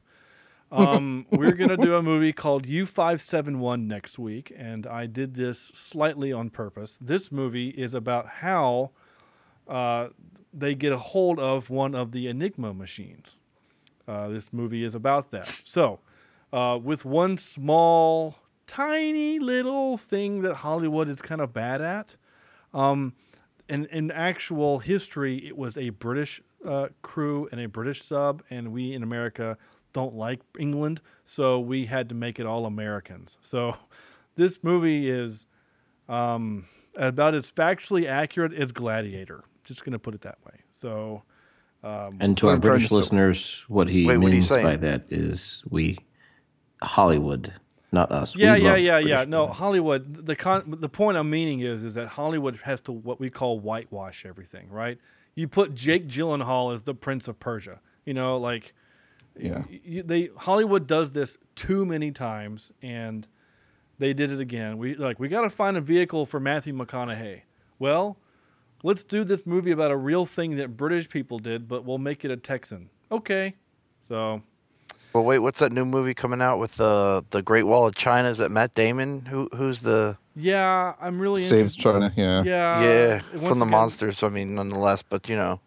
Um, we're going to do a movie called U571 next week, and I did this slightly on purpose. This movie is about how uh, they get a hold of one of the Enigma machines. Uh, this movie is about that. So, uh, with one small, tiny little thing that Hollywood is kind of bad at, um, in, in actual history, it was a British uh, crew and a British sub, and we in America don't like England, so we had to make it all Americans. So, this movie is um, about as factually accurate as Gladiator. Just going to put it that way. So, um, And to our British listeners, what he Wait, what means by that is we Hollywood, not us. Yeah, we yeah, yeah, yeah. British No, Hollywood. The con, the point I'm meaning is, is that Hollywood has to what we call whitewash everything, right? You put Jake Gyllenhaal as the Prince of Persia. You know, like, Yeah. they Hollywood does this too many times, and they did it again. We like we got to find a vehicle for Matthew McConaughey. Well, let's do this movie about a real thing that British people did, but we'll make it a Texan. Okay, so Well, wait, what's that new movie coming out with the the Great Wall of China? Is that Matt Damon? Who who's the yeah, I'm really Saves interested- China, yeah. Yeah, yeah from the again- monsters? I mean, nonetheless, but you know,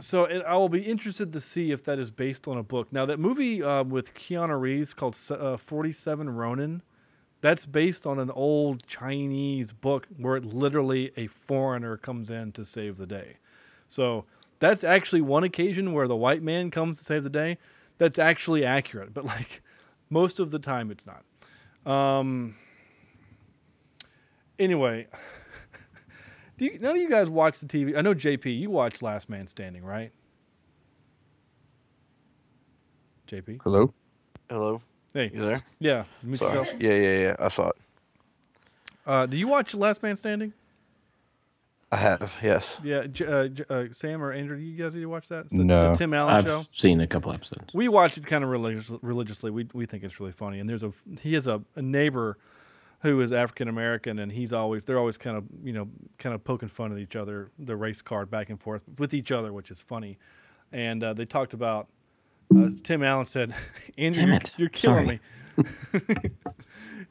So it, I will be interested to see if that is based on a book. Now that movie uh, with Keanu Reeves called uh, Forty Seven Ronin, that's based on an old Chinese book where it literally a foreigner comes in to save the day. So that's actually one occasion where the white man comes to save the day. That's actually accurate, but like most of the time it's not. Um, anyway, do you, none of you guys watch the TV? I know JP, you watch Last Man Standing, right? JP. Hello. hello, Hey. you there? Yeah. Mute Sorry. yourself. Yeah, yeah, yeah. I saw it. Uh, do you watch Last Man Standing? I have, yes. Yeah. Uh, uh, Sam or Andrew, do you guys need to watch that? It's the, No. the Tim Allen I've show. seen a couple episodes. We watch it kind of religious, religiously. We we think it's really funny. And there's a he has a, a neighbor who is African American, and he's always they're always kind of you know kind of poking fun at each other, the race card back and forth with each other, which is funny. And uh, they talked about uh, Tim Allen said, "Andrew, Damn you're, you're killing Sorry. me."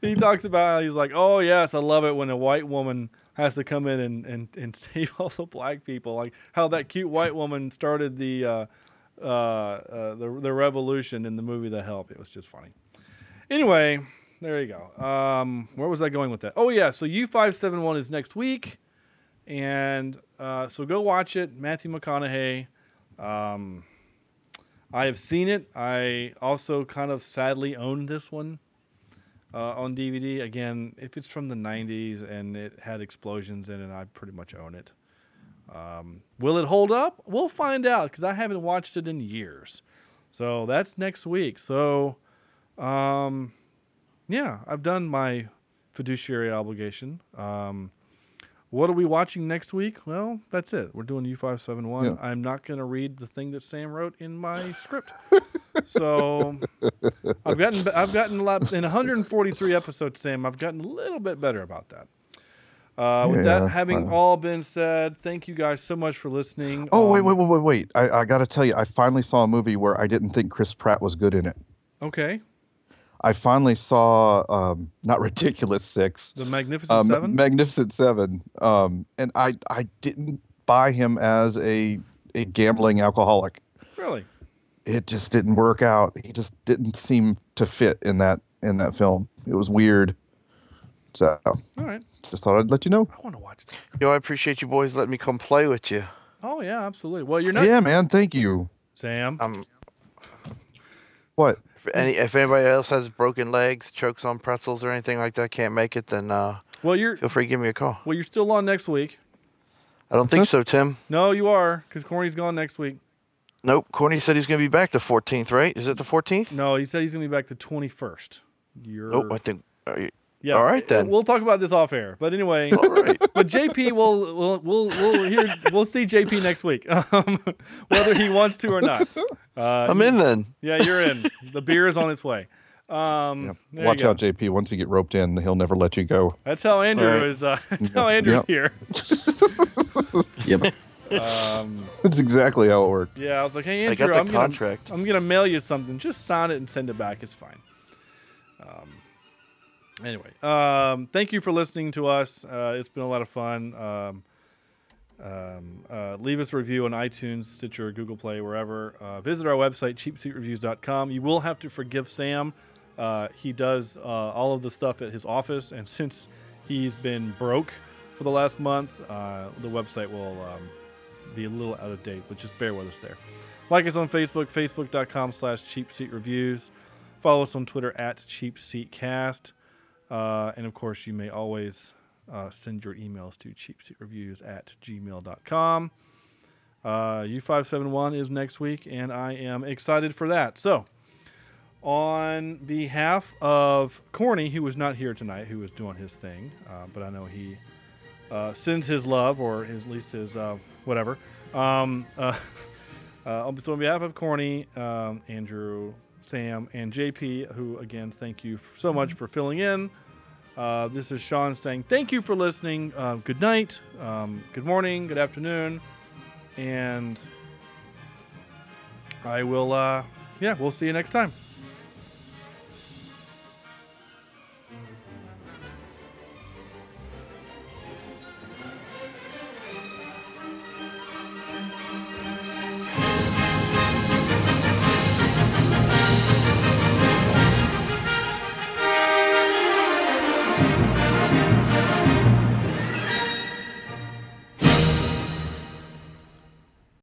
he talks about he's like, "Oh yes, I love it when a white woman." Has to come in and, and, and save all the black people, like how that cute white woman started the uh, uh, uh, the the revolution in the movie The Help. It was just funny. Anyway, there you go. Um, where was I going with that? Oh yeah, so U five seven one is next week, and uh, so go watch it. Matthew McConaughey. Um, I have seen it. I also kind of sadly own this one uh, on DVD. Again, if it's from the '90s and it had explosions in it, I pretty much own it. Um, will it hold up? We'll find out because I haven't watched it in years. So that's next week. So, um, yeah, I've done my fiduciary obligation. Um, what are we watching next week? Well, that's it. We're doing U571. Yeah. I'm not going to read the thing that Sam wrote in my script. so I've gotten I've gotten a lot in 143 episodes, Sam. I've gotten a little bit better about that. Uh, with Yeah, that having all been said, thank you guys so much for listening. Oh wait, Um, wait, wait, wait, wait! I, I got to tell you, I finally saw a movie where I didn't think Chris Pratt was good in it. Okay, I finally saw um, not Ridiculous Six, The Magnificent um, Seven? Magnificent Seven, um, and I I didn't buy him as a a gambling alcoholic. really? It just didn't work out. He just didn't seem to fit in that in that film. It was weird. So All right. just thought I'd let you know. I want to watch that. Yo, I appreciate you boys letting me come play with you. Oh yeah, absolutely. Well, you're not Yeah, man. Thank you. Sam. Um, What? If any if anybody else has broken legs, chokes on pretzels, or anything like that, can't make it, then uh, Well, you're feel free to give me a call. well, you're still on next week. I don't think so, Tim. No, you are, because Corny's gone next week. Nope. Corny said he's going to be back the 14th, right? Is it the 14th? No, he said he's gonna be back the 21st. You're. Oh, I think. Yeah. All right then. We'll talk about this off air. But anyway. All right. But JP will we'll we'll we'll hear we'll see JP next week, um, whether he wants to or not. Uh, I'm in then. Yeah, you're in. The beer is on its way. Um, you Watch out, JP. Once you get roped in, he'll never let you go. That's how Andrew right. is. Uh, that's how Andrew's Yeah. here. Yep. Um, That's exactly how it worked. yeah, I was like, hey I got Andrew, the I'm gonna contract. I'm gonna mail you something. Just sign it and send it back. It's fine. Um, anyway, um, thank you for listening to us. Uh, it's been a lot of fun. Um, um, uh, leave us a review on iTunes, Stitcher, Google Play, wherever. Uh, visit our website, cheapseatreviews.com. You will have to forgive Sam. Uh, he does uh, all of the stuff at his office, and since he's been broke for the last month, uh, the website will um, be a little out of date, but just bear with us there. Like us on Facebook, facebook.com slash cheapseatreviews. Follow us on Twitter at cheapseatcast. Uh, and of course, you may always uh, send your emails to cheapseatreviews at gmail.com. Uh, U571 is next week, and I am excited for that. So, on behalf of Corny, who was not here tonight, who was doing his thing, uh, but I know he uh, sends his love, or his, at least his uh, whatever. Um, so, on behalf of Corny, um, Andrew, Sam, and JP, who again, thank you so much for filling in. Uh, this is Sean saying thank you for listening. Uh, good night, um, good morning, good afternoon, and I will. Uh, yeah, we'll see you next time.